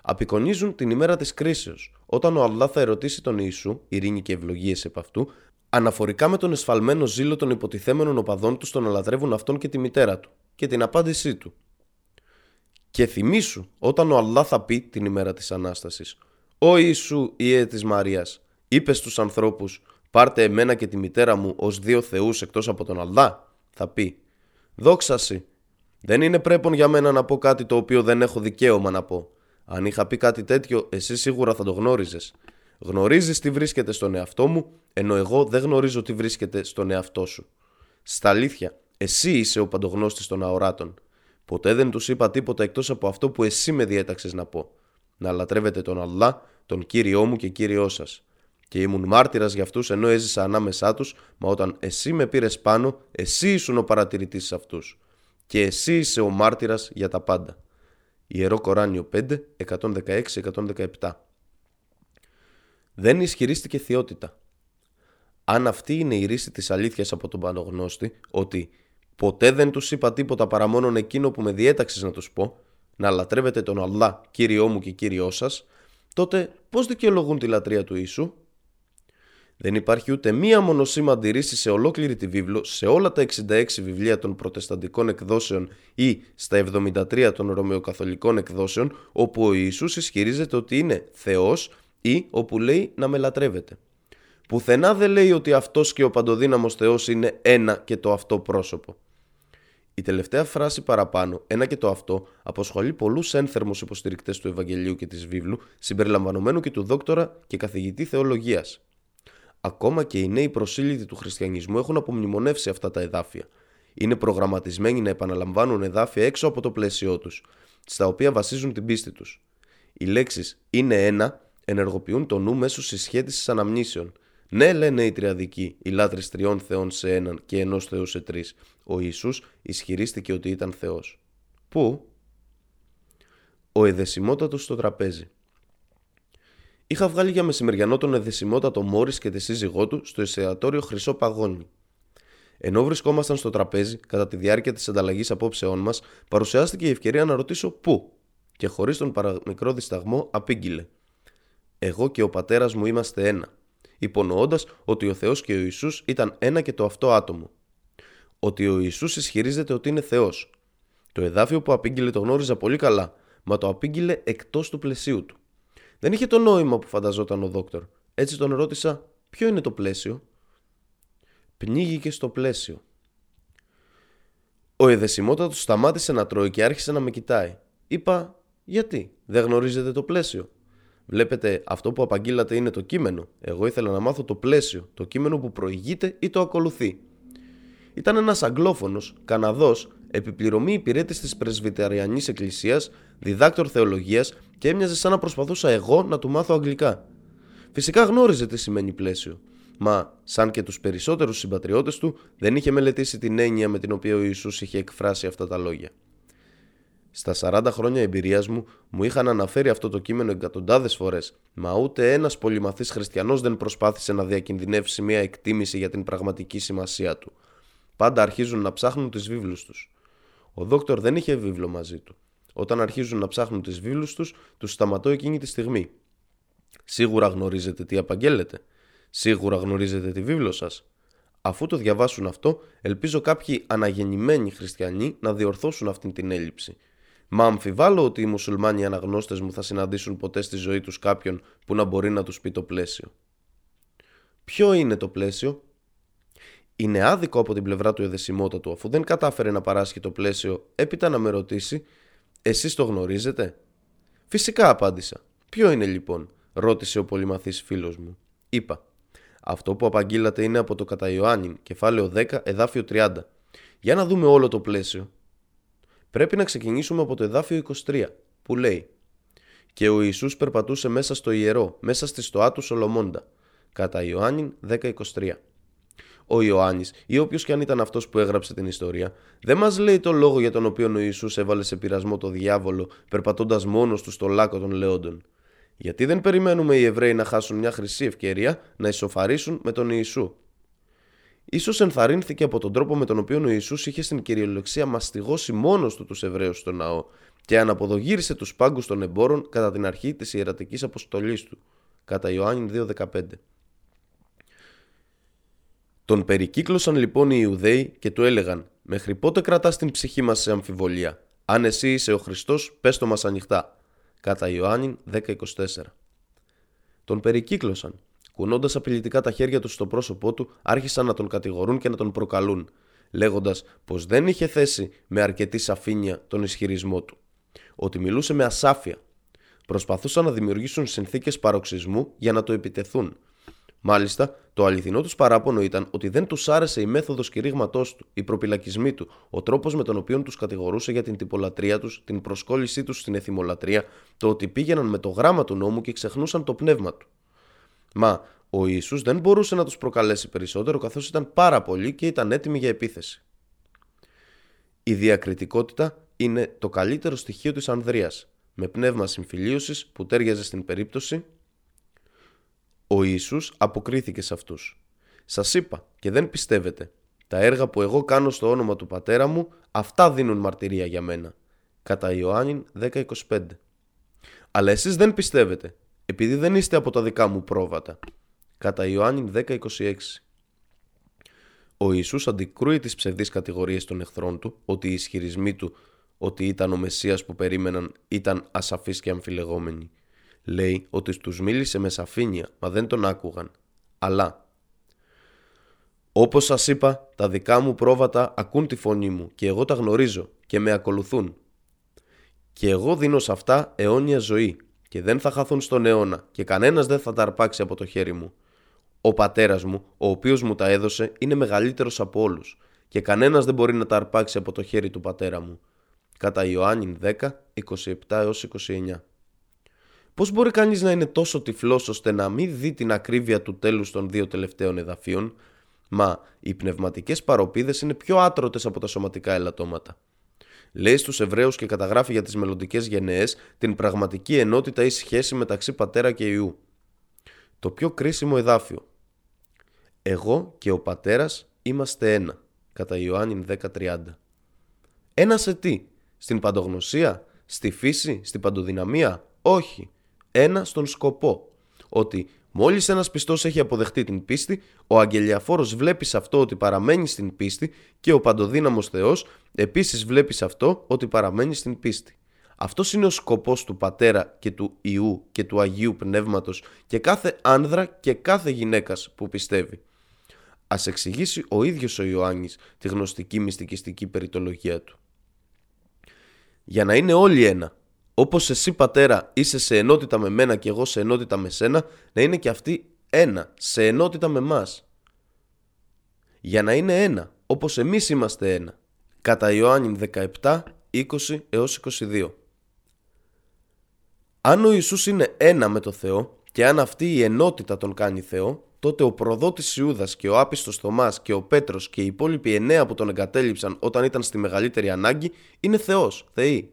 Απεικονίζουν την ημέρα της κρίσεως, όταν ο Αλλά θα ερωτήσει τον Ιησού, ειρήνη και ευλογίες επ' αυτού, αναφορικά με τον εσφαλμένο ζήλο των υποτιθέμενων οπαδών του στο να λατρεύουν αυτόν και τη μητέρα του, και την απάντησή του. Και θυμήσου όταν ο Αλλά θα πει την ημέρα της Ανάστασης «Ω Ιησού, Ιε της Μαρίας, είπες στους ανθρώπους «Πάρτε εμένα και τη μητέρα μου ως δύο θεούς εκτός από τον Αλλά», θα πει «Δόξαση, δεν είναι πρέπον για μένα να πω κάτι το οποίο δεν έχω δικαίωμα να πω. Αν είχα πει κάτι τέτοιο, εσύ σίγουρα θα το γνώριζες. Γνωρίζεις τι βρίσκεται στον εαυτό μου, ενώ εγώ δεν γνωρίζω τι βρίσκεται στον εαυτό σου. Στα αλήθεια, εσύ είσαι ο παντογνώστης των αοράτων. Ποτέ δεν τους είπα τίποτα εκτός από αυτό που εσύ με διέταξες να πω. Να λατρεύετε τον Αλλά, τον Κύριό μου και Κύριό σας. Και ήμουν μάρτυρας για αυτούς ενώ έζησα ανάμεσά τους, μα όταν εσύ με πήρες πάνω, εσύ ήσουν ο παρατηρητής σε αυτούς. Και εσύ είσαι ο μάρτυρας για τα πάντα. Ιερό Κοράνιο 5, 116-117 Δεν ισχυρίστηκε θεότητα. Αν αυτή είναι η ρίση της αλήθειας από τον Πανογνώστη, ότι ποτέ δεν τους είπα τίποτα παρά μόνον εκείνο που με διέταξες να τους πω, να λατρεύετε τον Αλλά, Κύριό μου και Κύριό σας, τότε πώς δικαιολογούν τη λατρεία του Ιησού; Δεν υπάρχει ούτε μία μονοσήμαντη ρίση σε ολόκληρη τη βίβλο, σε όλα τα 66 βιβλία των προτεσταντικών εκδόσεων ή στα 73 των ρωμαιοκαθολικών εκδόσεων, όπου ο Ιησούς ισχυρίζεται ότι είναι Θεός ή όπου λέει να με λατρεύετε. Πουθενά δεν λέει ότι αυτός και ο παντοδύναμος Θεός είναι ένα και το αυτό πρόσωπο. Η τελευταία φράση παραπάνω, ένα και το αυτό, αποσχολεί πολλούς ένθερμους υποστηρικτές του Ευαγγελίου και της Βίβλου, συμπεριλαμβανομένου και του δόκτορα και καθηγητή θεολογίας. Ακόμα και οι νέοι προσήλυτοι του χριστιανισμού έχουν απομνημονεύσει αυτά τα εδάφια. Είναι προγραμματισμένοι να επαναλαμβάνουν εδάφια έξω από το πλαίσιό τους, στα οποία βασίζουν την πίστη τους. Οι λέξεις είναι ένα ενεργοποιούν το νου μέσω συσχέτισης αναμνήσεων. Ναι, λένε οι τριαδικοί, οι λάτρε τριών θεών σε έναν και ενός Θεού σε τρεις. Ο Ιησούς ισχυρίστηκε ότι ήταν Θεός. Πού; Ο εδεσιμότατος στο τραπέζι. Είχα βγάλει για μεσημεριανό τον εδεσιμότατο Μόρις και τη σύζυγό του στο εστιατόριο Χρυσό Παγόνι. Ενώ βρισκόμασταν στο τραπέζι, κατά τη διάρκεια της ανταλλαγής απόψεών μας, παρουσιάστηκε η ευκαιρία να ρωτήσω πού, και χωρίς τον παραμικρό δισταγμό απήγγειλε. Εγώ και ο πατέρας μου είμαστε ένα, υπονοώντας ότι ο Θεός και ο Ιησούς ήταν ένα και το αυτό άτομο. Ότι ο Ιησούς ισχυρίζεται ότι είναι Θεός. Το εδάφιο που απήγγειλε το γνώριζα πολύ καλά, μα το απήγγειλε εκτός του πλαισίου του. Δεν είχε το νόημα που φανταζόταν ο δόκτωρ. Έτσι τον ρώτησα, ποιο είναι το πλαίσιο; Πνίγηκε στο πλαίσιο. Ο εδεσιμότατος σταμάτησε να τρώει και άρχισε να με κοιτάει. Είπα, γιατί, δεν γνωρίζετε το πλαίσιο; Βλέπετε, αυτό που απαγγείλατε είναι το κείμενο. Εγώ ήθελα να μάθω το πλαίσιο, το κείμενο που προηγείται ή το ακολουθεί. Ήταν ένας Αγγλόφωνος, Καναδός, επιπληρωμή υπηρέτης της Πρεσβυτεριανής Εκκλησίας, διδάκτορ θεολογίας και έμοιαζε σαν να προσπαθούσα εγώ να του μάθω αγγλικά. Φυσικά γνώριζε τι σημαίνει πλαίσιο, μα σαν και τους περισσότερους συμπατριώτες του δεν είχε μελετήσει την έννοια με την οποία ο Ιησούς είχε εκφράσει αυτά τα λόγια. Στα 40 χρόνια εμπειρίας μου, μου είχαν αναφέρει αυτό το κείμενο εκατοντάδες φορές, μα ούτε ένας πολυμαθής χριστιανός δεν προσπάθησε να διακινδυνεύσει μια εκτίμηση για την πραγματική σημασία του. Πάντα αρχίζουν να ψάχνουν τις βίβλους τους. Ο δόκτωρ δεν είχε βίβλο μαζί του. Όταν αρχίζουν να ψάχνουν τις βίβλους τους, τους σταματώ εκείνη τη στιγμή. Σίγουρα γνωρίζετε τι απαγγέλλετε. Σίγουρα γνωρίζετε τη βίβλο σας. Αφού το διαβάσουν αυτό, ελπίζω κάποιοι αναγεννημένοι χριστιανοί να διορθώσουν αυτή την έλλειψη. Μα αμφιβάλλω ότι οι μουσουλμάνοι αναγνώστες μου θα συναντήσουν ποτέ στη ζωή τους κάποιον που να μπορεί να τους πει το πλαίσιο. Ποιο είναι το πλαίσιο, είναι άδικο από την πλευρά του εδεσιμότατου αφού δεν κατάφερε να παράσχει το πλαίσιο έπειτα να με ρωτήσει «Εσείς το γνωρίζετε» Φυσικά απάντησα. Ποιο είναι λοιπόν, ρώτησε ο πολυμαθής φίλος μου. Είπα. Αυτό που απαγγείλατε είναι από το κατά Ιωάννην, κεφάλαιο 10, εδάφιο 30. Για να δούμε όλο το πλαίσιο. Πρέπει να ξεκινήσουμε από το εδάφιο 23, που λέει «Και ο Ιησούς περπατούσε μέσα στο ιερό, μέσα στη στοά του Σολομώντα». Κατά Ιωάννην 10.23 ο Ιωάννης ή όποιος και αν ήταν αυτός που έγραψε την ιστορία, δεν μας λέει το λόγο για τον οποίο ο Ιησούς έβαλε σε πειρασμό το διάβολο, περπατώντας μόνος του στο λάκκο των Λεόντων. Γιατί δεν περιμένουμε οι Εβραίοι να χάσουν μια χρυσή ευκαιρία να ισοφαρίσουν με τον Ιησού; Ίσως ενθαρρύνθηκε από τον τρόπο με τον οποίο ο Ιησούς είχε στην κυριολεξία μαστιγώσει μόνος του τους Εβραίους στο ναό και αναποδογύρισε τους πάγκους των εμπόρων κατά την αρχή της ιερατικής αποστολής του, κατά Ιωάννη 2.15. Τον περικύκλωσαν λοιπόν οι Ιουδαίοι και του έλεγαν «Μέχρι πότε κρατάς την ψυχή μας σε αμφιβολία; Αν εσύ είσαι ο Χριστός, πες το μας ανοιχτά». Κατά Ιωάννη 10.24 Τον περικύκλωσαν. Κουνώντας απειλητικά τα χέρια τους στο πρόσωπό του, άρχισαν να τον κατηγορούν και να τον προκαλούν, λέγοντας πως δεν είχε θέσει με αρκετή σαφήνεια τον ισχυρισμό του. Ότι μιλούσε με ασάφεια. Προσπαθούσαν να δημιουργήσουν συνθήκες παροξισμού για να το επιτεθούν, Μάλιστα, το αληθινό τους παράπονο ήταν ότι δεν τους άρεσε η μέθοδος κηρύγματός του, οι προπυλακισμοί του, ο τρόπος με τον οποίο τους κατηγορούσε για την τυπολατρεία τους, την προσκόλλησή τους στην εθιμολατρεία, το ότι πήγαιναν με το γράμμα του νόμου και ξεχνούσαν το πνεύμα του. Μα ο Ιησούς δεν μπορούσε να τους προκαλέσει περισσότερο καθώς ήταν πάρα πολλοί και ήταν έτοιμοι για επίθεση. Η διακριτικότητα είναι το καλύτερο στοιχείο της Ανδρείας, με πνεύμα συμφιλίωσης που τέριαζε στην περίπτωση ο Ιησούς αποκρίθηκε σε αυτούς. Σας είπα και δεν πιστεύετε. Τα έργα που εγώ κάνω στο όνομα του πατέρα μου, αυτά δίνουν μαρτυρία για μένα. Κατά Ιωάννη 10.25 Αλλά εσείς δεν πιστεύετε, επειδή δεν είστε από τα δικά μου πρόβατα. Κατά Ιωάννη 10.26 Ο Ιησούς αντικρούει τις ψευδείς κατηγορίες των εχθρών του, ότι οι ισχυρισμοί του ότι ήταν ο Μεσσίας που περίμεναν ήταν ασαφείς και αμφιλεγόμενοι. Λέει ότι τους μίλησε με σαφήνεια, μα δεν τον άκουγαν. Αλλά όπως σας είπα, τα δικά μου πρόβατα ακούν τη φωνή μου και εγώ τα γνωρίζω και με ακολουθούν. Και εγώ δίνω σε αυτά αιώνια ζωή και δεν θα χαθούν στον αιώνα και κανένας δεν θα τα αρπάξει από το χέρι μου. Ο πατέρας μου, ο οποίος μου τα έδωσε, είναι μεγαλύτερος από όλους και κανένας δεν μπορεί να τα αρπάξει από το χέρι του πατέρα μου. Κατά Ιωάννη 10, 27 29. Πώς μπορεί κανείς να είναι τόσο τυφλός ώστε να μην δει την ακρίβεια του τέλους των δύο τελευταίων εδαφίων, μα οι πνευματικές παροπίδες είναι πιο άτρωτες από τα σωματικά ελαττώματα. Λέει στους Εβραίους και καταγράφει για τις μελλοντικές γενναίες την πραγματική ενότητα ή σχέση μεταξύ πατέρα και ιού. Το πιο κρίσιμο εδάφιο. Εγώ και ο πατέρας είμαστε ένα. Κατά Ιωάννη 10.30. Ένας σε τι, στην παντογνωσία, στη φύση, στην παντοδυναμία, όχι ένα στον σκοπό. Ότι μόλις ένας πιστός έχει αποδεχτεί την πίστη, ο αγγελιαφόρος βλέπει σε αυτό ότι παραμένει στην πίστη και ο παντοδύναμος Θεός επίσης βλέπει σε αυτό ότι παραμένει στην πίστη. Αυτός είναι ο σκοπός του Πατέρα και του Ιού και του Αγίου Πνεύματος και κάθε άνδρα και κάθε γυναίκας που πιστεύει. Ας εξηγήσει ο ίδιος ο Ιωάννης τη γνωστική μυστικιστική περιτολογία του. Για να είναι όλοι ένα, όπως εσύ πατέρα είσαι σε ενότητα με μένα και εγώ σε ενότητα με σένα, να είναι και αυτοί ένα, σε ενότητα με μας. Για να είναι ένα, όπως εμείς είμαστε ένα. Κατά Ιωάννη 17, 20 έως 22. Αν ο Ιησούς είναι ένα με το Θεό και αν αυτή η ενότητα τον κάνει Θεό, τότε ο προδότης Ιούδας και ο άπιστος Θωμάς και ο Πέτρος και οι υπόλοιποι εννέα που τον εγκατέλειψαν όταν ήταν στη μεγαλύτερη ανάγκη είναι Θεός, Θεοί.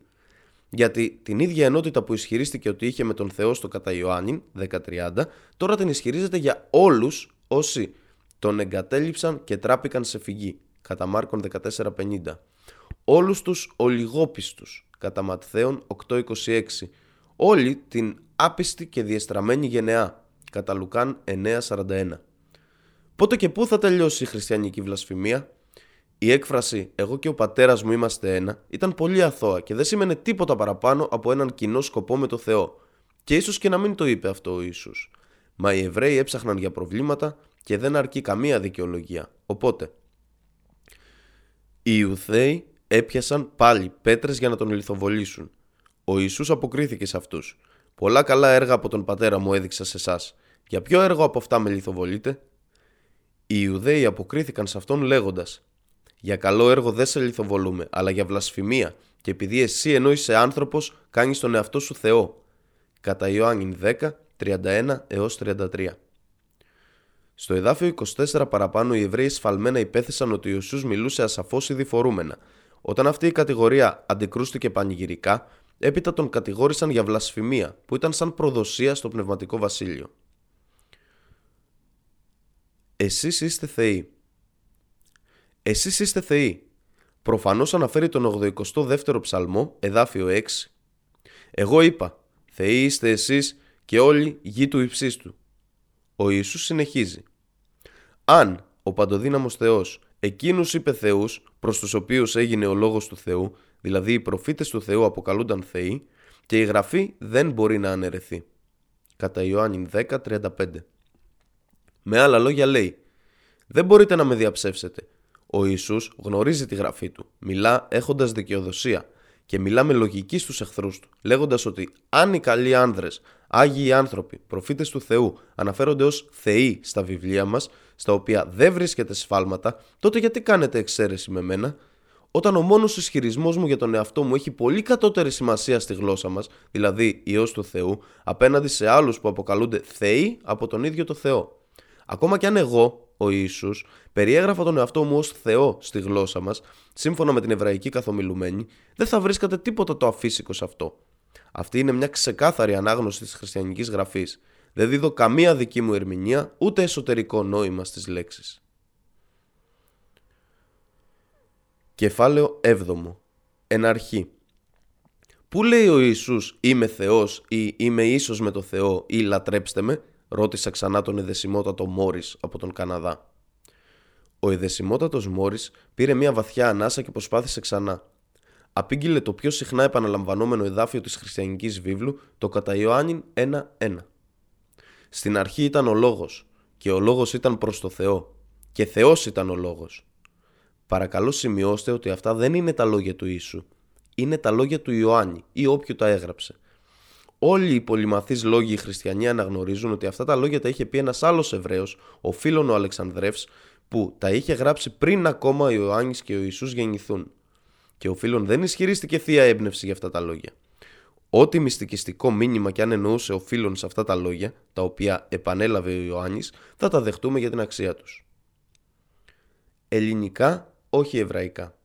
Γιατί την ίδια ενότητα που ισχυρίστηκε ότι είχε με τον Θεό στο κατά Ιωάννη 10.30, τώρα την ισχυρίζεται για όλους όσοι τον εγκατέλειψαν και τράπηκαν σε φυγή, κατά Μάρκον 14.50. Όλους τους ολιγόπιστους, κατά Ματθαίον 8.26. Όλοι την άπιστη και διεστραμμένη γενεά, κατά Λουκάν 9.41. Πότε και πού θα τελειώσει η χριστιανική βλασφημία; Η έκφραση «Εγώ και ο πατέρας μου είμαστε ένα» ήταν πολύ αθώα και δεν σήμαινε τίποτα παραπάνω από έναν κοινό σκοπό με το Θεό. Και ίσως και να μην το είπε αυτό ο Ιησούς. Μα οι Εβραίοι έψαχναν για προβλήματα και δεν αρκεί καμία δικαιολογία. Οπότε, οι Ιουθαίοι έπιασαν πάλι πέτρες για να τον λιθοβολήσουν. Ο Ιησούς αποκρίθηκε σε αυτούς. Πολλά καλά έργα από τον πατέρα μου έδειξα σε εσάς. Για ποιο έργο από αυτά με λιθοβολείτε; Οι Ιουδαίοι αποκρίθηκαν σε αυτόν λέγοντας: Για καλό έργο δεν σε λιθοβολούμε, αλλά για βλασφημία, και επειδή εσύ ενώ είσαι άνθρωπος, κάνεις τον εαυτό σου Θεό. Κατά Ιωάννη 10, 31 έως 33. Στο εδάφιο 24 παραπάνω οι Εβραίοι σφαλμένα υπέθεσαν ότι ο Ιησούς μιλούσε ασαφώς ή διφορούμενα. Όταν αυτή η κατηγορία αντικρούστηκε πανηγυρικά, έπειτα τον κατηγόρησαν για βλασφημία, που ήταν σαν προδοσία στο πνευματικό βασίλειο. Εσείς είστε θεοί. Εσείς είστε θεοί. Προφανώς αναφέρει τον 82ο ψαλμό, εδάφιο 6. Εγώ είπα, θεοί είστε εσείς και όλοι γη του υψίστου. Ο Ιησούς συνεχίζει. Αν ο παντοδύναμος Θεός εκείνους είπε θεούς προς τους οποίους έγινε ο λόγος του Θεού, δηλαδή οι προφήτες του Θεού αποκαλούνταν θεοί και η γραφή δεν μπορεί να αναιρεθεί. Κατά Ιωάννη 10.35 Με άλλα λόγια λέει Δεν μπορείτε να με διαψεύσετε. Ο Ιησούς γνωρίζει τη γραφή του, μιλά έχοντας δικαιοδοσία και μιλά με λογική στους εχθρούς του, λέγοντας ότι αν οι καλοί άνδρες, άγιοι άνθρωποι, προφήτες του Θεού αναφέρονται ως θεοί στα βιβλία μας, στα οποία δεν βρίσκεται σφάλματα, τότε γιατί κάνετε εξαίρεση με μένα, όταν ο μόνος ισχυρισμός μου για τον εαυτό μου έχει πολύ κατώτερη σημασία στη γλώσσα μας, δηλαδή Υιός του Θεού, απέναντι σε άλλους που αποκαλούνται θεοί από τον ίδιο το Θεό. Ακόμα και αν εγώ, ο Ιησούς, περιέγραφα τον εαυτό μου ως Θεό στη γλώσσα μας, σύμφωνα με την εβραϊκή καθομιλουμένη, δεν θα βρίσκατε τίποτα το αφύσικο σε αυτό. Αυτή είναι μια ξεκάθαρη ανάγνωση της χριστιανικής γραφής. Δεν δίδω καμία δική μου ερμηνεία, ούτε εσωτερικό νόημα στις λέξεις. Κεφάλαιο 7. Εναρχή. Πού λέει ο Ιησούς «Είμαι Θεός» ή «Είμαι ίσος με το Θεό» ή «Λατρέψτε με» ρώτησε ξανά τον εδεσιμότατο Μόρις από τον Καναδά. Ο εδεσιμότατος Μόρις πήρε μια βαθιά ανάσα και προσπάθησε ξανά. Απήγγειλε το πιο συχνά επαναλαμβανόμενο εδάφιο της χριστιανικής βίβλου, το κατά Ιωάννην 1-1. Στην αρχή ήταν ο Λόγος και ο Λόγος ήταν προς το Θεό και Θεός ήταν ο Λόγος. Παρακαλώ σημειώστε ότι αυτά δεν είναι τα λόγια του Ιησού. Είναι τα λόγια του Ιωάννη ή όποιου τα έγραψε. Όλοι οι πολυμαθείς λόγοι οι χριστιανοί αναγνωρίζουν ότι αυτά τα λόγια τα είχε πει ένας άλλος Εβραίος, ο φίλον ο Αλεξανδρεύς, που τα είχε γράψει πριν ακόμα ο Ιωάννης και ο Ιησούς γεννηθούν. Και ο φίλον δεν ισχυρίστηκε θεία έμπνευση για αυτά τα λόγια. Ό,τι μυστικιστικό μήνυμα και αν εννοούσε ο φίλον σε αυτά τα λόγια, τα οποία επανέλαβε ο Ιωάννης, θα τα δεχτούμε για την αξία τους. Ελληνικά, όχι εβραϊκά.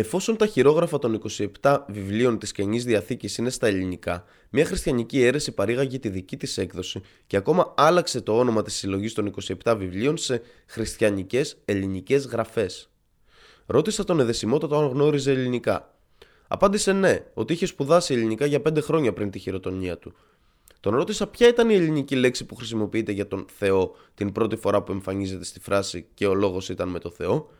Εφόσον τα χειρόγραφα των 27 βιβλίων της Καινής Διαθήκης είναι στα ελληνικά, μια χριστιανική αίρεση παρήγαγε τη δική της έκδοση και ακόμα άλλαξε το όνομα της συλλογής των 27 βιβλίων σε χριστιανικές ελληνικές γραφές. Ρώτησα τον Εδεσιμότατο αν γνώριζε ελληνικά. Απάντησε ναι, ότι είχε σπουδάσει ελληνικά για 5 χρόνια πριν τη χειροτονία του. Τον ρώτησα ποια ήταν η ελληνική λέξη που χρησιμοποιείται για τον Θεό την πρώτη φορά που εμφανίζεται στη φράση και ο λόγος ήταν με το Θεό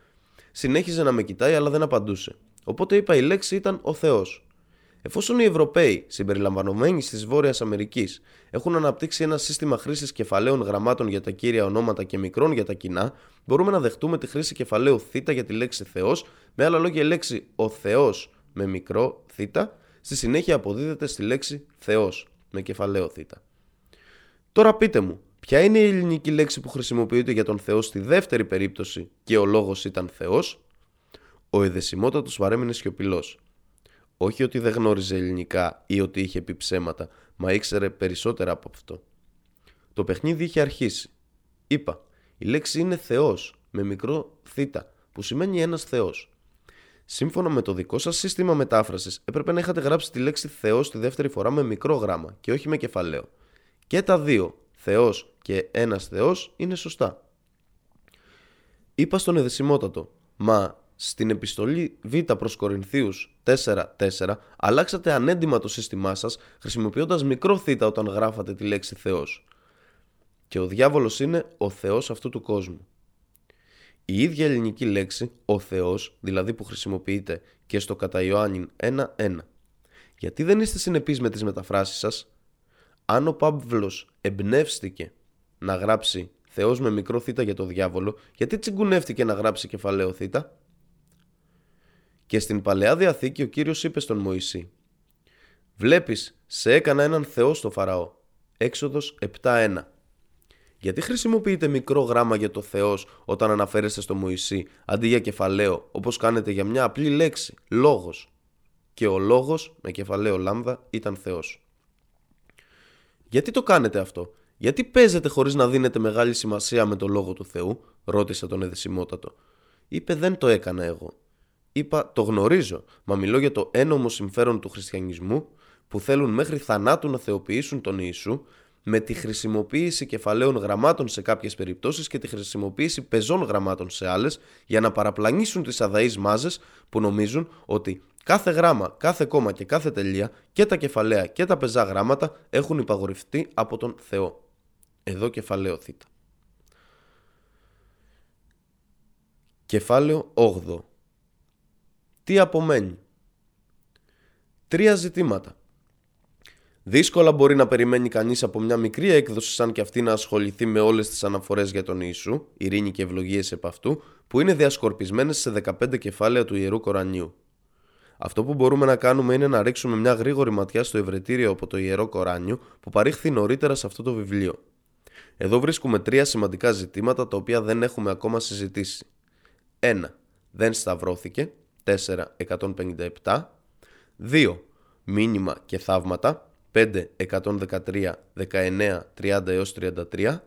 Συνέχιζε να με κοιτάει, αλλά δεν απαντούσε. Οπότε είπα η λέξη ήταν ο Θεός. Εφόσον οι Ευρωπαίοι, συμπεριλαμβανομένοι της Βόρειας Αμερικής, έχουν αναπτύξει ένα σύστημα χρήσης κεφαλαίων γραμμάτων για τα κύρια ονόματα και μικρών για τα κοινά, μπορούμε να δεχτούμε τη χρήση κεφαλαίου θ για τη λέξη Θεός, με άλλα λόγια η λέξη ο Θεός με μικρό θ, στη συνέχεια αποδίδεται στη λέξη Θεός με κεφαλαίο θ. Τώρα πείτε μου, Ποια είναι η ελληνική λέξη που χρησιμοποιείται για τον Θεό στη δεύτερη περίπτωση και ο λόγος ήταν Θεός; Ο εδεσιμότατος παρέμεινε σιωπηλός. Όχι ότι δεν γνώριζε ελληνικά ή ότι είχε πει ψέματα, μα ήξερε περισσότερα από αυτό. Το παιχνίδι είχε αρχίσει. Είπα, η λέξη είναι Θεός, με μικρό θήτα, που σημαίνει ένας Θεός. Σύμφωνα με το δικό σας σύστημα μετάφρασης, έπρεπε να είχατε γράψει τη λέξη Θεός τη δεύτερη φορά με μικρό γράμμα και όχι με κεφαλαίο. Και τα δύο, Θεός και ένας Θεός είναι σωστά. Είπα στον εδεσιμότατο, μα στην επιστολή Β προς Κορινθίους 4.4 αλλάξατε ανέντιμα το σύστημά σας χρησιμοποιώντας μικρό θ όταν γράφατε τη λέξη Θεός. και ο διάβολος είναι ο θεός αυτού του κόσμου. Η ίδια ελληνική λέξη, ο Θεός, δηλαδή που χρησιμοποιείται και στο κατά Ιωάννην 1-1. Γιατί δεν είστε συνεπείς με τις μεταφράσεις σας; Αν ο Παύλος εμπνεύστηκε να γράψει Θεός με μικρό θήτα για το διάβολο, γιατί τσιγκουνεύτηκε να γράψει κεφαλαίο θήτα; Και στην Παλαιά Διαθήκη ο Κύριος είπε στον Μωυσή «Βλέπεις, σε έκανα έναν Θεό στο Φαραώ». Έξοδος 7.1 γιατί χρησιμοποιείτε μικρό γράμμα για το Θεός όταν αναφέρεστε στο Μωυσή αντί για κεφαλαίο όπως κάνετε για μια απλή λέξη, λόγος. Και ο λόγος με κεφαλαίο λάμδα ήταν Θεός. Γιατί το κάνετε αυτό, γιατί παίζετε χωρίς να δίνετε μεγάλη σημασία με το λόγο του Θεού, ρώτησε τον εδεσιμότατο. Είπε δεν το έκανα εγώ. Είπα το γνωρίζω, μα μιλώ για το ένομο συμφέρον του χριστιανισμού που θέλουν μέχρι θανάτου να θεοποιήσουν τον Ιησού με τη χρησιμοποίηση κεφαλαίων γραμμάτων σε κάποιες περιπτώσεις και τη χρησιμοποίηση πεζών γραμμάτων σε άλλες για να παραπλανήσουν τις αδαείς μάζες που νομίζουν ότι κάθε γράμμα, κάθε κόμμα και κάθε τελεία και τα κεφαλαία και τα πεζά γράμματα έχουν υπαγορευτεί από τον Θεό. Εδώ κεφαλαίο θ. Κεφάλαιο 8 Τι απομένει; Τρία ζητήματα Δύσκολα μπορεί να περιμένει κανείς από μια μικρή έκδοση, σαν και αυτή, να ασχοληθεί με όλες τις αναφορές για τον Ιησού, ειρήνη και ευλογίες επ' αυτού, που είναι διασκορπισμένες σε 15 κεφάλαια του ιερού Κορανίου. Αυτό που μπορούμε να κάνουμε είναι να ρίξουμε μια γρήγορη ματιά στο ευρετήριο από το ιερό Κοράνιο που παρήχθη νωρίτερα σε αυτό το βιβλίο. Εδώ βρίσκουμε τρία σημαντικά ζητήματα τα οποία δεν έχουμε ακόμα συζητήσει. 1. Δεν σταυρώθηκε. 4. 157. 2. Μήνυμα και θαύματα. 5, 113, 19, 30 έως 33.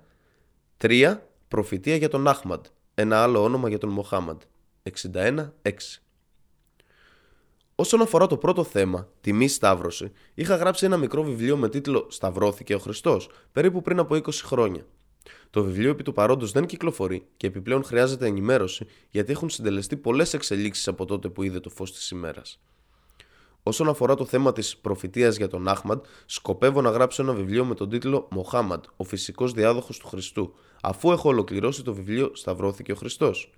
3. Προφητεία για τον Άχμαντ, ένα άλλο όνομα για τον Μοχάμαντ. 61, 6. Όσον αφορά το πρώτο θέμα, τη μη σταύρωση, είχα γράψει ένα μικρό βιβλίο με τίτλο Σταυρώθηκε ο Χριστός, περίπου πριν από 20 χρόνια. Το βιβλίο επί του παρόντος δεν κυκλοφορεί και επιπλέον χρειάζεται ενημέρωση γιατί έχουν συντελεστεί πολλές εξελίξεις από τότε που είδε το φως της ημέρας. Όσον αφορά το θέμα της προφητείας για τον Άχμαντ, σκοπεύω να γράψω ένα βιβλίο με τον τίτλο Μοχάμαντ, ο φυσικός διάδοχος του Χριστού, αφού έχω ολοκληρώσει το βιβλίο Σταυρώθηκε ο Χριστός.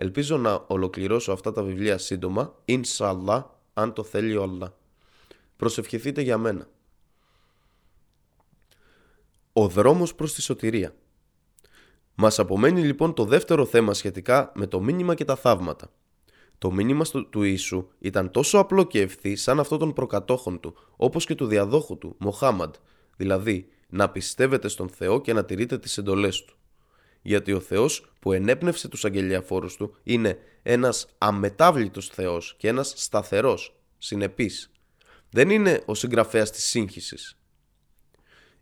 Ελπίζω να ολοκληρώσω αυτά τα βιβλία σύντομα, inshallah, αν το θέλει ο Allah. Προσευχηθείτε για μένα. Ο δρόμος προς τη σωτηρία. Μας απομένει λοιπόν το δεύτερο θέμα σχετικά με το μήνυμα και τα θαύματα. Το μήνυμα του Ιησού ήταν τόσο απλό και ευθύ σαν αυτό των προκατόχων του, όπως και του διαδόχου του, Μοχάμαντ, δηλαδή να πιστεύετε στον Θεό και να τηρείτε τις εντολές του. Γιατί ο Θεός που ενέπνευσε τους αγγελιαφόρους του είναι ένας αμετάβλητος Θεός και ένας σταθερός, συνεπής. Δεν είναι ο συγγραφέας της σύγχυσης.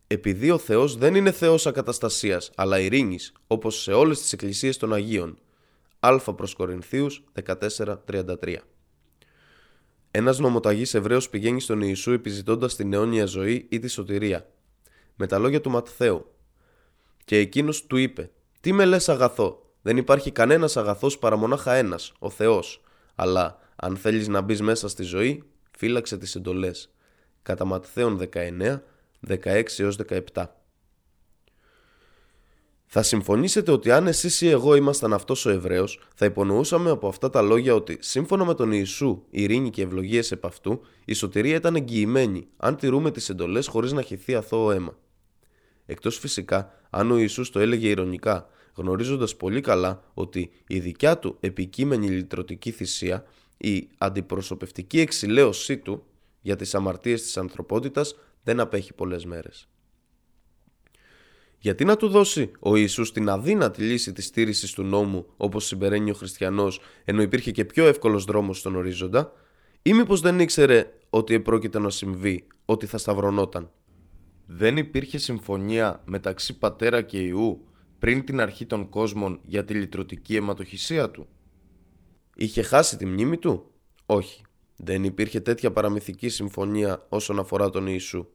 Επειδή ο Θεός δεν είναι Θεός ακαταστασίας, αλλά ειρήνης, όπως σε όλες τις εκκλησίες των Αγίων, Α προς Κορινθίους 14.33 Ένας νομοταγής Εβραίος πηγαίνει στον Ιησού επιζητώντας την αιώνια ζωή ή τη σωτηρία. Με τα λόγια του Ματθαίου. Και εκείνος του είπε «Τι με λες αγαθό, δεν υπάρχει κανένας αγαθός παρά μονάχα ένας, ο Θεός. Αλλά αν θέλεις να μπεις μέσα στη ζωή, φύλαξε τις εντολές». Κατά Ματθαίον 19, 16 17 θα συμφωνήσετε ότι αν εσείς ή εγώ ήμασταν αυτός ο Εβραίος, θα υπονοούσαμε από αυτά τα λόγια ότι σύμφωνα με τον Ιησού, ειρήνη και ευλογίες επ' αυτού, η σωτηρία ήταν εγγυημένη, αν τηρούμε τις εντολές χωρίς να χυθεί αθώο αίμα. Εκτός φυσικά, αν ο Ιησούς το έλεγε ηρωνικά, γνωρίζοντας πολύ καλά ότι η δικιά του επικείμενη λυτρωτική θυσία, η αντιπροσωπευτική εξηλαίωσή του για τις αμαρτίες της ανθρωπότητας δεν απέχει πολλές μέρες. Γιατί να του δώσει ο Ιησούς την αδύνατη λύση της στήρησης του νόμου όπως συμπεραίνει ο χριστιανός ενώ υπήρχε και πιο εύκολος δρόμος στον ορίζοντα; Ή μήπως δεν ήξερε ότι επρόκειται να συμβεί, ότι θα σταυρωνόταν; Δεν υπήρχε συμφωνία μεταξύ πατέρα και Ιού πριν την αρχή των κόσμων για τη λυτρωτική αιματοχυσία του. Είχε χάσει τη μνήμη του; Όχι. Δεν υπήρχε τέτοια παραμυθική συμφωνία όσον αφορά τον Ιησού.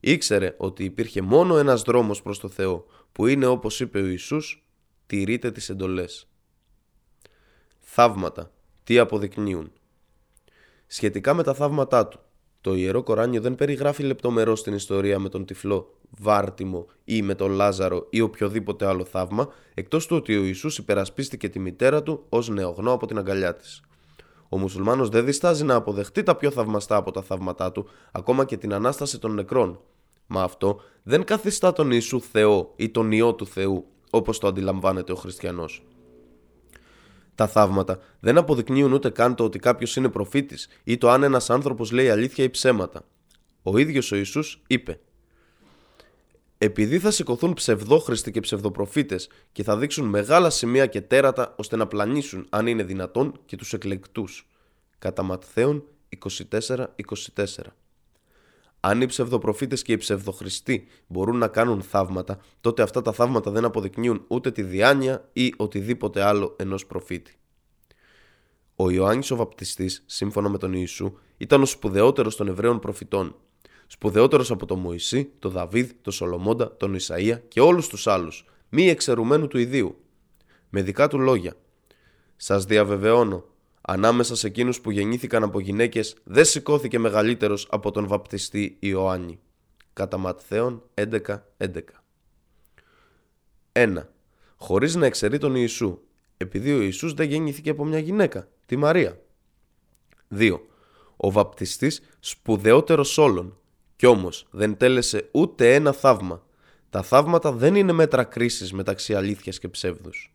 Ήξερε ότι υπήρχε μόνο ένας δρόμος προς το Θεό, που είναι όπως είπε ο Ιησούς, τηρείτε τις εντολές. Θαύματα. Τι αποδεικνύουν; Σχετικά με τα θαύματά του, το Ιερό Κοράνιο δεν περιγράφει λεπτομερώς την ιστορία με τον τυφλό βάρτιμο ή με τον Λάζαρο ή οποιοδήποτε άλλο θαύμα, εκτός του ότι ο Ιησούς υπερασπίστηκε τη μητέρα του ως νεογνώ από την αγκαλιά της. Ο μουσουλμάνος δεν διστάζει να αποδεχτεί τα πιο θαυμαστά από τα θαύματά του, ακόμα και την Ανάσταση των νεκρών. Μα αυτό δεν καθιστά τον Ιησού Θεό ή τον Υιό του Θεού, όπως το αντιλαμβάνεται ο χριστιανός. Τα θαύματα δεν αποδεικνύουν ούτε καν το ότι κάποιος είναι προφήτης ή το αν ένας άνθρωπος λέει αλήθεια ή ψέματα. Ο ίδιος ο Ιησούς είπε: Επειδή θα σηκωθούν ψευδόχρηστοι και ψευδοπροφήτες και θα δείξουν μεγάλα σημεία και τέρατα ώστε να πλανήσουν, αν είναι δυνατόν, και τους εκλεκτούς. Κατά Ματθαίων 24-24. Αν οι ψευδοπροφήτες και οι ψευδοχρηστοί μπορούν να κάνουν θαύματα, τότε αυτά τα θαύματα δεν αποδεικνύουν ούτε τη διάνοια ή οτιδήποτε άλλο ενός προφήτη. Ο Ιωάννης ο Βαπτιστής, σύμφωνα με τον Ιησού, ήταν ο σπουδαιότερος των Εβραίων προφητών. Σπουδαιότερος από τον Μωυσή, τον Δαβίδ, τον Σολομόντα, τον Ισαΐα και όλους τους άλλους, μη εξαιρουμένου του ιδίου. Με δικά του λόγια. Σας διαβεβαιώνω, Ανάμεσα σε εκείνους που γεννήθηκαν από γυναίκες δεν σηκώθηκε μεγαλύτερος από τον βαπτιστή Ιωάννη. Κατά Ματθαίων 11.11 1. Χωρίς να εξαιρεί τον Ιησού, επειδή ο Ιησούς δεν γεννήθηκε από μια γυναίκα, τη Μαρία. 2. Ο βαπτιστής σπουδαιότερος όλων, κι όμως δεν τέλεσε ούτε ένα θαύμα. Τα θαύματα δεν είναι μέτρα κρίσης μεταξύ αλήθειας και ψεύδους.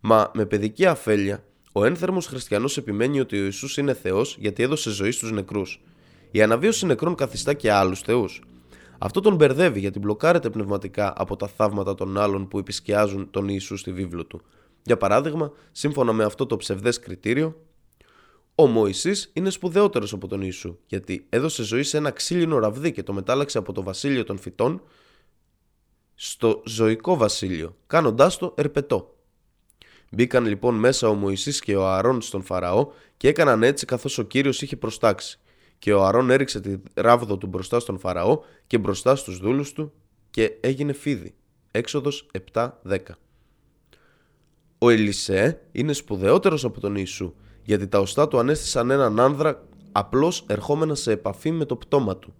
Μα με παιδική αφέλεια ο ένθερμος χριστιανός επιμένει ότι ο Ιησούς είναι Θεός γιατί έδωσε ζωή στους νεκρούς. Η αναβίωση νεκρών καθιστά και άλλους θεούς. Αυτό τον μπερδεύει γιατί μπλοκάρεται πνευματικά από τα θαύματα των άλλων που επισκιάζουν τον Ιησού στη βίβλο του. Για παράδειγμα, σύμφωνα με αυτό το ψευδές κριτήριο, ο Μωυσής είναι σπουδαιότερος από τον Ιησού, γιατί έδωσε ζωή σε ένα ξύλινο ραβδί και το μετάλλαξε από το βασίλειο των φυτών στο ζωικό βασίλειο, κάνοντάς το ερπετό. Μπήκαν λοιπόν μέσα ο Μωυσής και ο Αρών στον Φαραώ και έκαναν έτσι καθώς ο Κύριος είχε προστάξει. Και ο Αρών έριξε τη ράβδο του μπροστά στον Φαραώ και μπροστά στους δούλους του και έγινε φίδι. Έξοδος 7-10 Ο Ελισέ είναι σπουδαιότερος από τον Ιησού γιατί τα οστά του ανέστησαν έναν άνδρα απλώς ερχόμενα σε επαφή με το πτώμα του.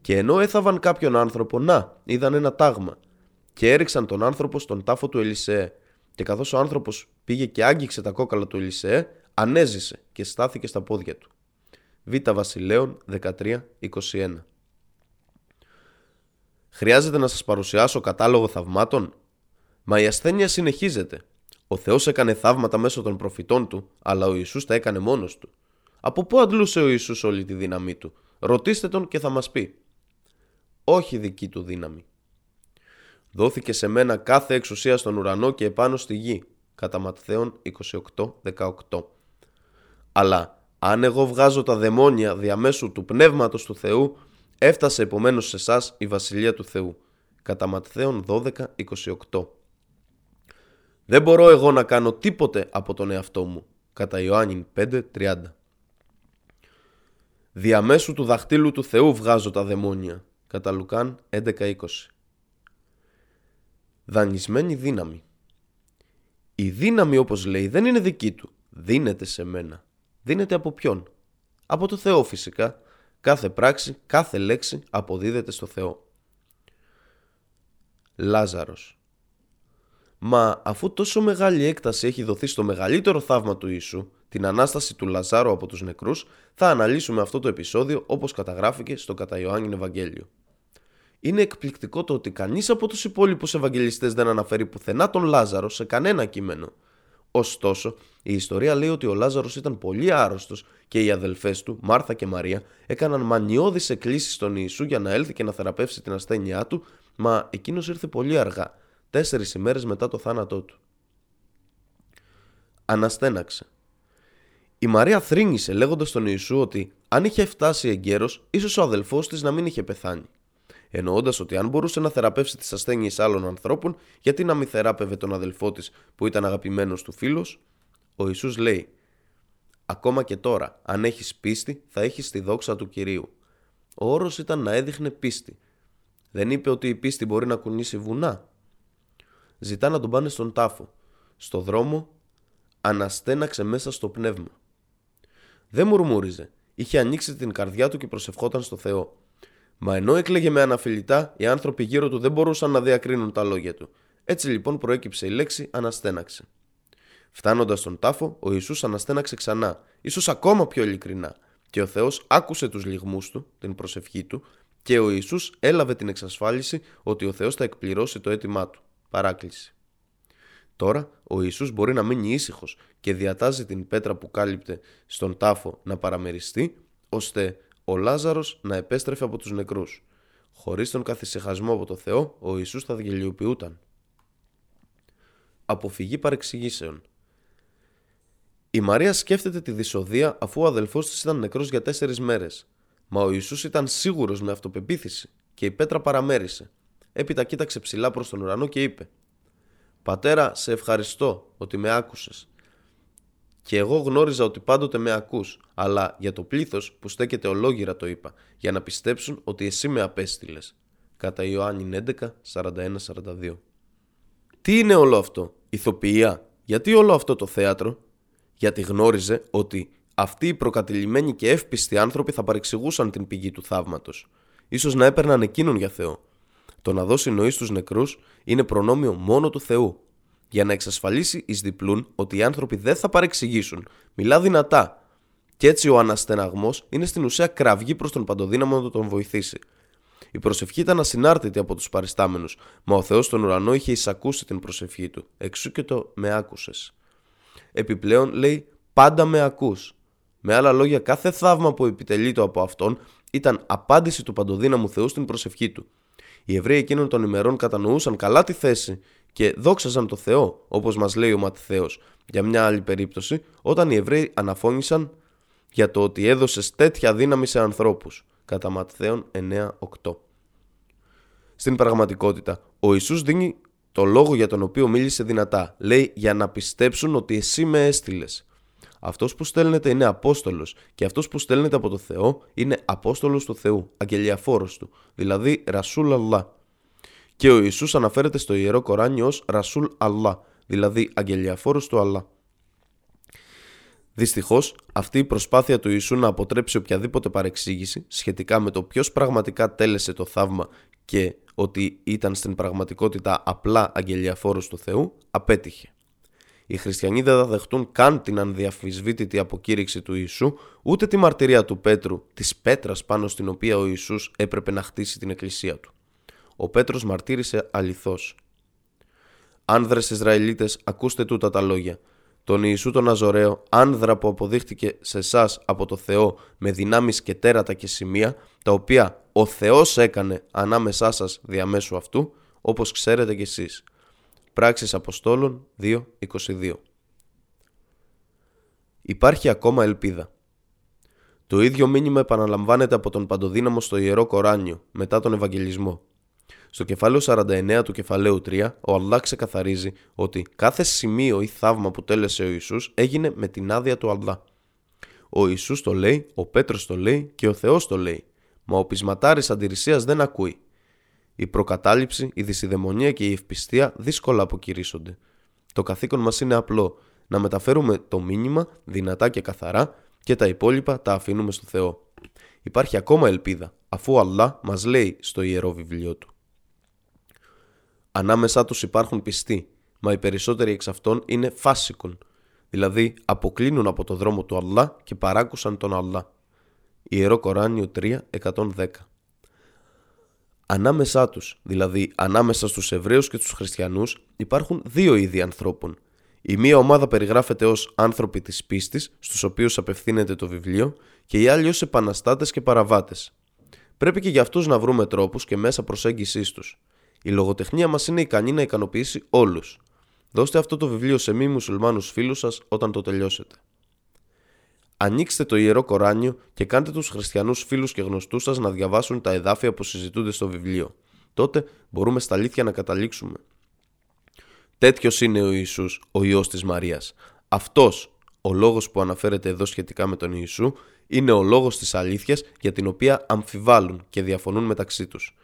Και ενώ έθαβαν κάποιον άνθρωπο, να, είδαν ένα τάγμα και έριξαν τον άνθρωπο στον τάφο του Ελισέ και καθώς ο άνθρωπος πήγε και άγγιξε τα κόκαλα του Ελισέ, ανέζησε και στάθηκε στα πόδια του. Β. Βασιλέων 13-21 Χρειάζεται να σας παρουσιάσω κατάλογο θαυμάτων; Μα η ασθένεια συνεχίζεται. Ο Θεός έκανε θαύματα μέσω των προφητών του, αλλά ο Ιησούς τα έκανε μόνος του. Από πού αντλούσε ο Ιησούς όλη τη δύναμή του; Ρωτήστε τον και θα μας πει. Όχι δική του δύναμη. Δόθηκε σε μένα κάθε εξουσία στον ουρανό και επάνω στη γη. Κατά Ματθαίων 28-18. Αλλά αν εγώ βγάζω τα δαιμόνια διαμέσου του πνεύματος του Θεού, έφτασε επομένως σε εσάς η βασιλεία του Θεού. Κατά Ματθαίων 12-28. Δεν μπορώ εγώ να κάνω τίποτε από τον εαυτό μου. Κατά Ιωάννην 5-30. Διαμέσου του δαχτύλου του Θεού βγάζω τα δαιμόνια. Κατά Λουκάν 11-20 δανεισμένη δύναμη. Η δύναμη όπως λέει δεν είναι δική του. Δίνεται σε μένα. Δίνεται από ποιον; Από το Θεό φυσικά. Κάθε πράξη, κάθε λέξη αποδίδεται στο Θεό. Λάζαρος Μα αφού τόσο μεγάλη έκταση έχει δοθεί στο μεγαλύτερο θαύμα του Ιησού, την Ανάσταση του Λαζάρου από τους νεκρούς, θα αναλύσουμε αυτό το επεισόδιο όπως καταγράφηκε στο κατά Ιωάννη Ευαγγέλιο. Είναι εκπληκτικό το ότι κανείς από τους υπόλοιπους Ευαγγελιστές δεν αναφέρει πουθενά τον Λάζαρο σε κανένα κείμενο. Ωστόσο, η ιστορία λέει ότι ο Λάζαρος ήταν πολύ άρρωστος και οι αδελφές του, Μάρθα και Μαρία, έκαναν μανιώδεις εκκλήσεις στον Ιησού για να έλθει και να θεραπεύσει την ασθένειά του, μα εκείνος ήρθε πολύ αργά, τέσσερις ημέρες μετά το θάνατό του. Αναστέναξε. Η Μαρία θρύνησε λέγοντας στον Ιησού ότι αν είχε φτάσει εγκαίρω, ίσως ο αδελφός της να μην είχε πεθάνει εννοώντας ότι αν μπορούσε να θεραπεύσει τις ασθένειες άλλων ανθρώπων, γιατί να μην θεράπευε τον αδελφό της που ήταν αγαπημένος του φίλος. Ο Ιησούς λέει: Ακόμα και τώρα, αν έχεις πίστη, θα έχεις τη δόξα του κυρίου. Ο όρος ήταν να έδειχνε πίστη. Δεν είπε ότι η πίστη μπορεί να κουνήσει βουνά. Ζητά να τον πάνε στον τάφο. Στο δρόμο, αναστέναξε μέσα στο πνεύμα. Δεν μουρμούριζε. Είχε ανοίξει την καρδιά του και προσευχόταν στο Θεό. Μα ενώ έκλαιγε με αναφιλητά, οι άνθρωποι γύρω του δεν μπορούσαν να διακρίνουν τα λόγια του. Έτσι λοιπόν προέκυψε η λέξη αναστέναξε. Φτάνοντας στον τάφο, ο Ιησούς αναστέναξε ξανά, ίσως ακόμα πιο ειλικρινά, και ο Θεός άκουσε τους λιγμούς του, την προσευχή του, και ο Ιησούς έλαβε την εξασφάλιση ότι ο Θεός θα εκπληρώσει το αίτημά του. Παράκληση. Τώρα ο Ιησούς μπορεί να μείνει ήσυχος και διατάζει την πέτρα που κάλυπτε στον τάφο να παραμεριστεί, ώστε ο Λάζαρος να επέστρεφε από τους νεκρούς. Χωρίς τον καθησυχασμό από το Θεό, ο Ιησούς θα γελιοποιούταν. Αποφυγή παρεξηγήσεων Η Μαρία σκέφτεται τη δυσοδεία αφού ο αδελφός της ήταν νεκρός για τέσσερις μέρες. Μα ο Ιησούς ήταν σίγουρος με αυτοπεποίθηση και η πέτρα παραμέρισε. Έπειτα κοίταξε ψηλά προς τον ουρανό και είπε «Πατέρα, σε ευχαριστώ ότι με άκουσες. Και εγώ γνώριζα ότι πάντοτε με ακούς, αλλά για το πλήθος που στέκεται ολόγυρα το είπα, για να πιστέψουν ότι εσύ με απέστειλες. Κατά Ιωάννη 11, 41-42. Τι είναι όλο αυτό, ηθοποιία, γιατί όλο αυτό το θέατρο, γιατί γνώριζε ότι αυτοί οι προκατηλημένοι και εύπιστοι άνθρωποι θα παρεξηγούσαν την πηγή του θαύματος. σω να έπαιρναν εκείνον για Θεό. Το να δώσει νοή στους νεκρούς είναι προνόμιο μόνο του Θεού. Για να εξασφαλίσει εις διπλούν ότι οι άνθρωποι δεν θα παρεξηγήσουν, μιλά δυνατά. Και έτσι ο αναστεναγμός είναι στην ουσία κραυγή προς τον παντοδύναμο να τον βοηθήσει. Η προσευχή ήταν ασυνάρτητη από τους παριστάμενους, μα ο Θεός στον ουρανό είχε εισακούσει την προσευχή του. Εξού και το με άκουσες. Επιπλέον λέει πάντα με ακούς με άλλα λόγια, κάθε θαύμα που επιτελείται από αυτόν ήταν απάντηση του παντοδύναμου Θεού στην προσευχή του. Οι Εβραίοι εκείνων των ημερών κατανοούσαν καλά τη θέση και δόξαζαν το Θεό, όπως μας λέει ο Ματθαίο. Για μια άλλη περίπτωση, όταν οι Εβραίοι αναφώνησαν για το ότι έδωσες τέτοια δύναμη σε ανθρώπους. Κατά Ματθαίων 9-8. Στην πραγματικότητα, ο Ιησούς δίνει το λόγο για τον οποίο μίλησε δυνατά. Λέει για να πιστέψουν ότι εσύ με έστειλες. Αυτός που στέλνεται είναι Απόστολος και αυτός που στέλνεται από το Θεό είναι Απόστολος του Θεού, αγγελιαφόρος του, δηλαδή Ρασούλ Αλλά. Και ο Ιησούς αναφέρεται στο ιερό Κοράνιο ως Ρασούλ Αλλά, δηλαδή αγγελιαφόρος του Αλλά. Δυστυχώς, αυτή η προσπάθεια του Ιησού να αποτρέψει οποιαδήποτε παρεξήγηση σχετικά με το ποιος πραγματικά τέλεσε το θαύμα και ότι ήταν στην πραγματικότητα απλά αγγελιαφόρος του Θεού, απέτυχε. Οι χριστιανοί δεν θα δεχτούν καν την ανδιαφυσβήτητη αποκήρυξη του Ιησού, ούτε τη μαρτυρία του Πέτρου, της πέτρας πάνω στην οποία ο Ιησούς έπρεπε να χτίσει την εκκλησία του. Ο Πέτρος μαρτύρησε αληθώς. Άνδρες Ισραηλίτες, ακούστε τούτα τα λόγια. Τον Ιησού τον Αζωραίο, άνδρα που αποδείχτηκε σε εσάς από το Θεό με δυνάμεις και τέρατα και σημεία, τα οποία ο Θεός έκανε ανάμεσά σας διαμέσου αυτού, όπως ξέρετε κι εσείς. Πράξεις Αποστόλων 2.22 Υπάρχει ακόμα ελπίδα. Το ίδιο μήνυμα επαναλαμβάνεται από τον Παντοδύναμο στο Ιερό Κοράνιο μετά τον Ευαγγελισμό. Στο κεφάλαιο 49 του κεφαλαίου 3, ο Allah ξεκαθαρίζει ότι κάθε σημείο ή θαύμα που τέλεσε ο Ιησούς έγινε με την άδεια του Allah. Ο Ιησούς το λέει, ο Πέτρος το λέει και ο Θεός το λέει, μα ο πεισματάρης αντιρρησίας δεν ακούει. Η προκατάληψη, η δυσιδαιμονία και η ευπιστία δύσκολα αποκηρύσσονται. Το καθήκον μας είναι απλό, να μεταφέρουμε το μήνυμα δυνατά και καθαρά και τα υπόλοιπα τα αφήνουμε στο Θεό. Υπάρχει ακόμα ελπίδα, αφού ο Αλλά μας λέει στο Ιερό Βιβλίο Του. Ανάμεσά τους υπάρχουν πιστοί, μα οι περισσότεροι εξ αυτών είναι φάσικον, δηλαδή αποκλίνουν από το δρόμο του Αλλά και παράκουσαν τον Αλλά. Ιερό Κοράνιο 3, 110 Ανάμεσά τους, δηλαδή ανάμεσα στους Εβραίους και τους Χριστιανούς, υπάρχουν δύο είδη ανθρώπων. Η μία ομάδα περιγράφεται ως άνθρωποι της πίστης, στους οποίους απευθύνεται το βιβλίο, και οι άλλοι ως επαναστάτες και παραβάτες. Πρέπει και για αυτούς να βρούμε τρόπους και μέσα προσέγγισής τους. Η λογοτεχνία μας είναι ικανή να ικανοποιήσει όλους. Δώστε αυτό το βιβλίο σε μη μουσουλμάνους φίλους σας όταν το τελειώσετε. Ανοίξτε το ιερό Κοράνιο και κάντε τους χριστιανούς φίλους και γνωστούς σας να διαβάσουν τα εδάφια που συζητούνται στο βιβλίο. Τότε μπορούμε στα αλήθεια να καταλήξουμε. Τέτοιος είναι ο Ιησούς, ο Υιός της Μαρίας. Αυτός, ο λόγος που αναφέρεται εδώ σχετικά με τον Ιησού, είναι ο λόγος της αλήθειας για την οποία αμφιβάλλουν και διαφωνούν μεταξύ τους.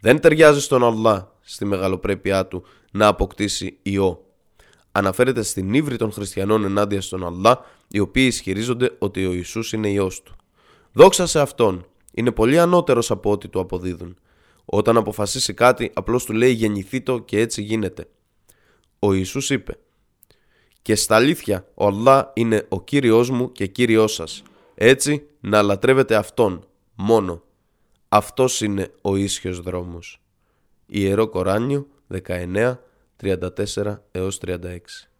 Δεν ταιριάζει στον Αλλά, στη μεγαλοπρέπειά του, να αποκτήσει Υιό αναφέρεται στην ύβρη των χριστιανών ενάντια στον Αλλά, οι οποίοι ισχυρίζονται ότι ο Ιησούς είναι Υιός του. Δόξα σε Αυτόν είναι πολύ ανώτερος από ό,τι του αποδίδουν. Όταν αποφασίσει κάτι, απλώς του λέει γεννηθεί το και έτσι γίνεται. Ο Ιησούς είπε «Και στα αλήθεια, ο Αλλά είναι ο Κύριος μου και Κύριός σας. Έτσι, να λατρεύετε Αυτόν, μόνο. Αυτός είναι ο ίσιος δρόμος». Ιερό Κοράνιο 19, 34 έως 36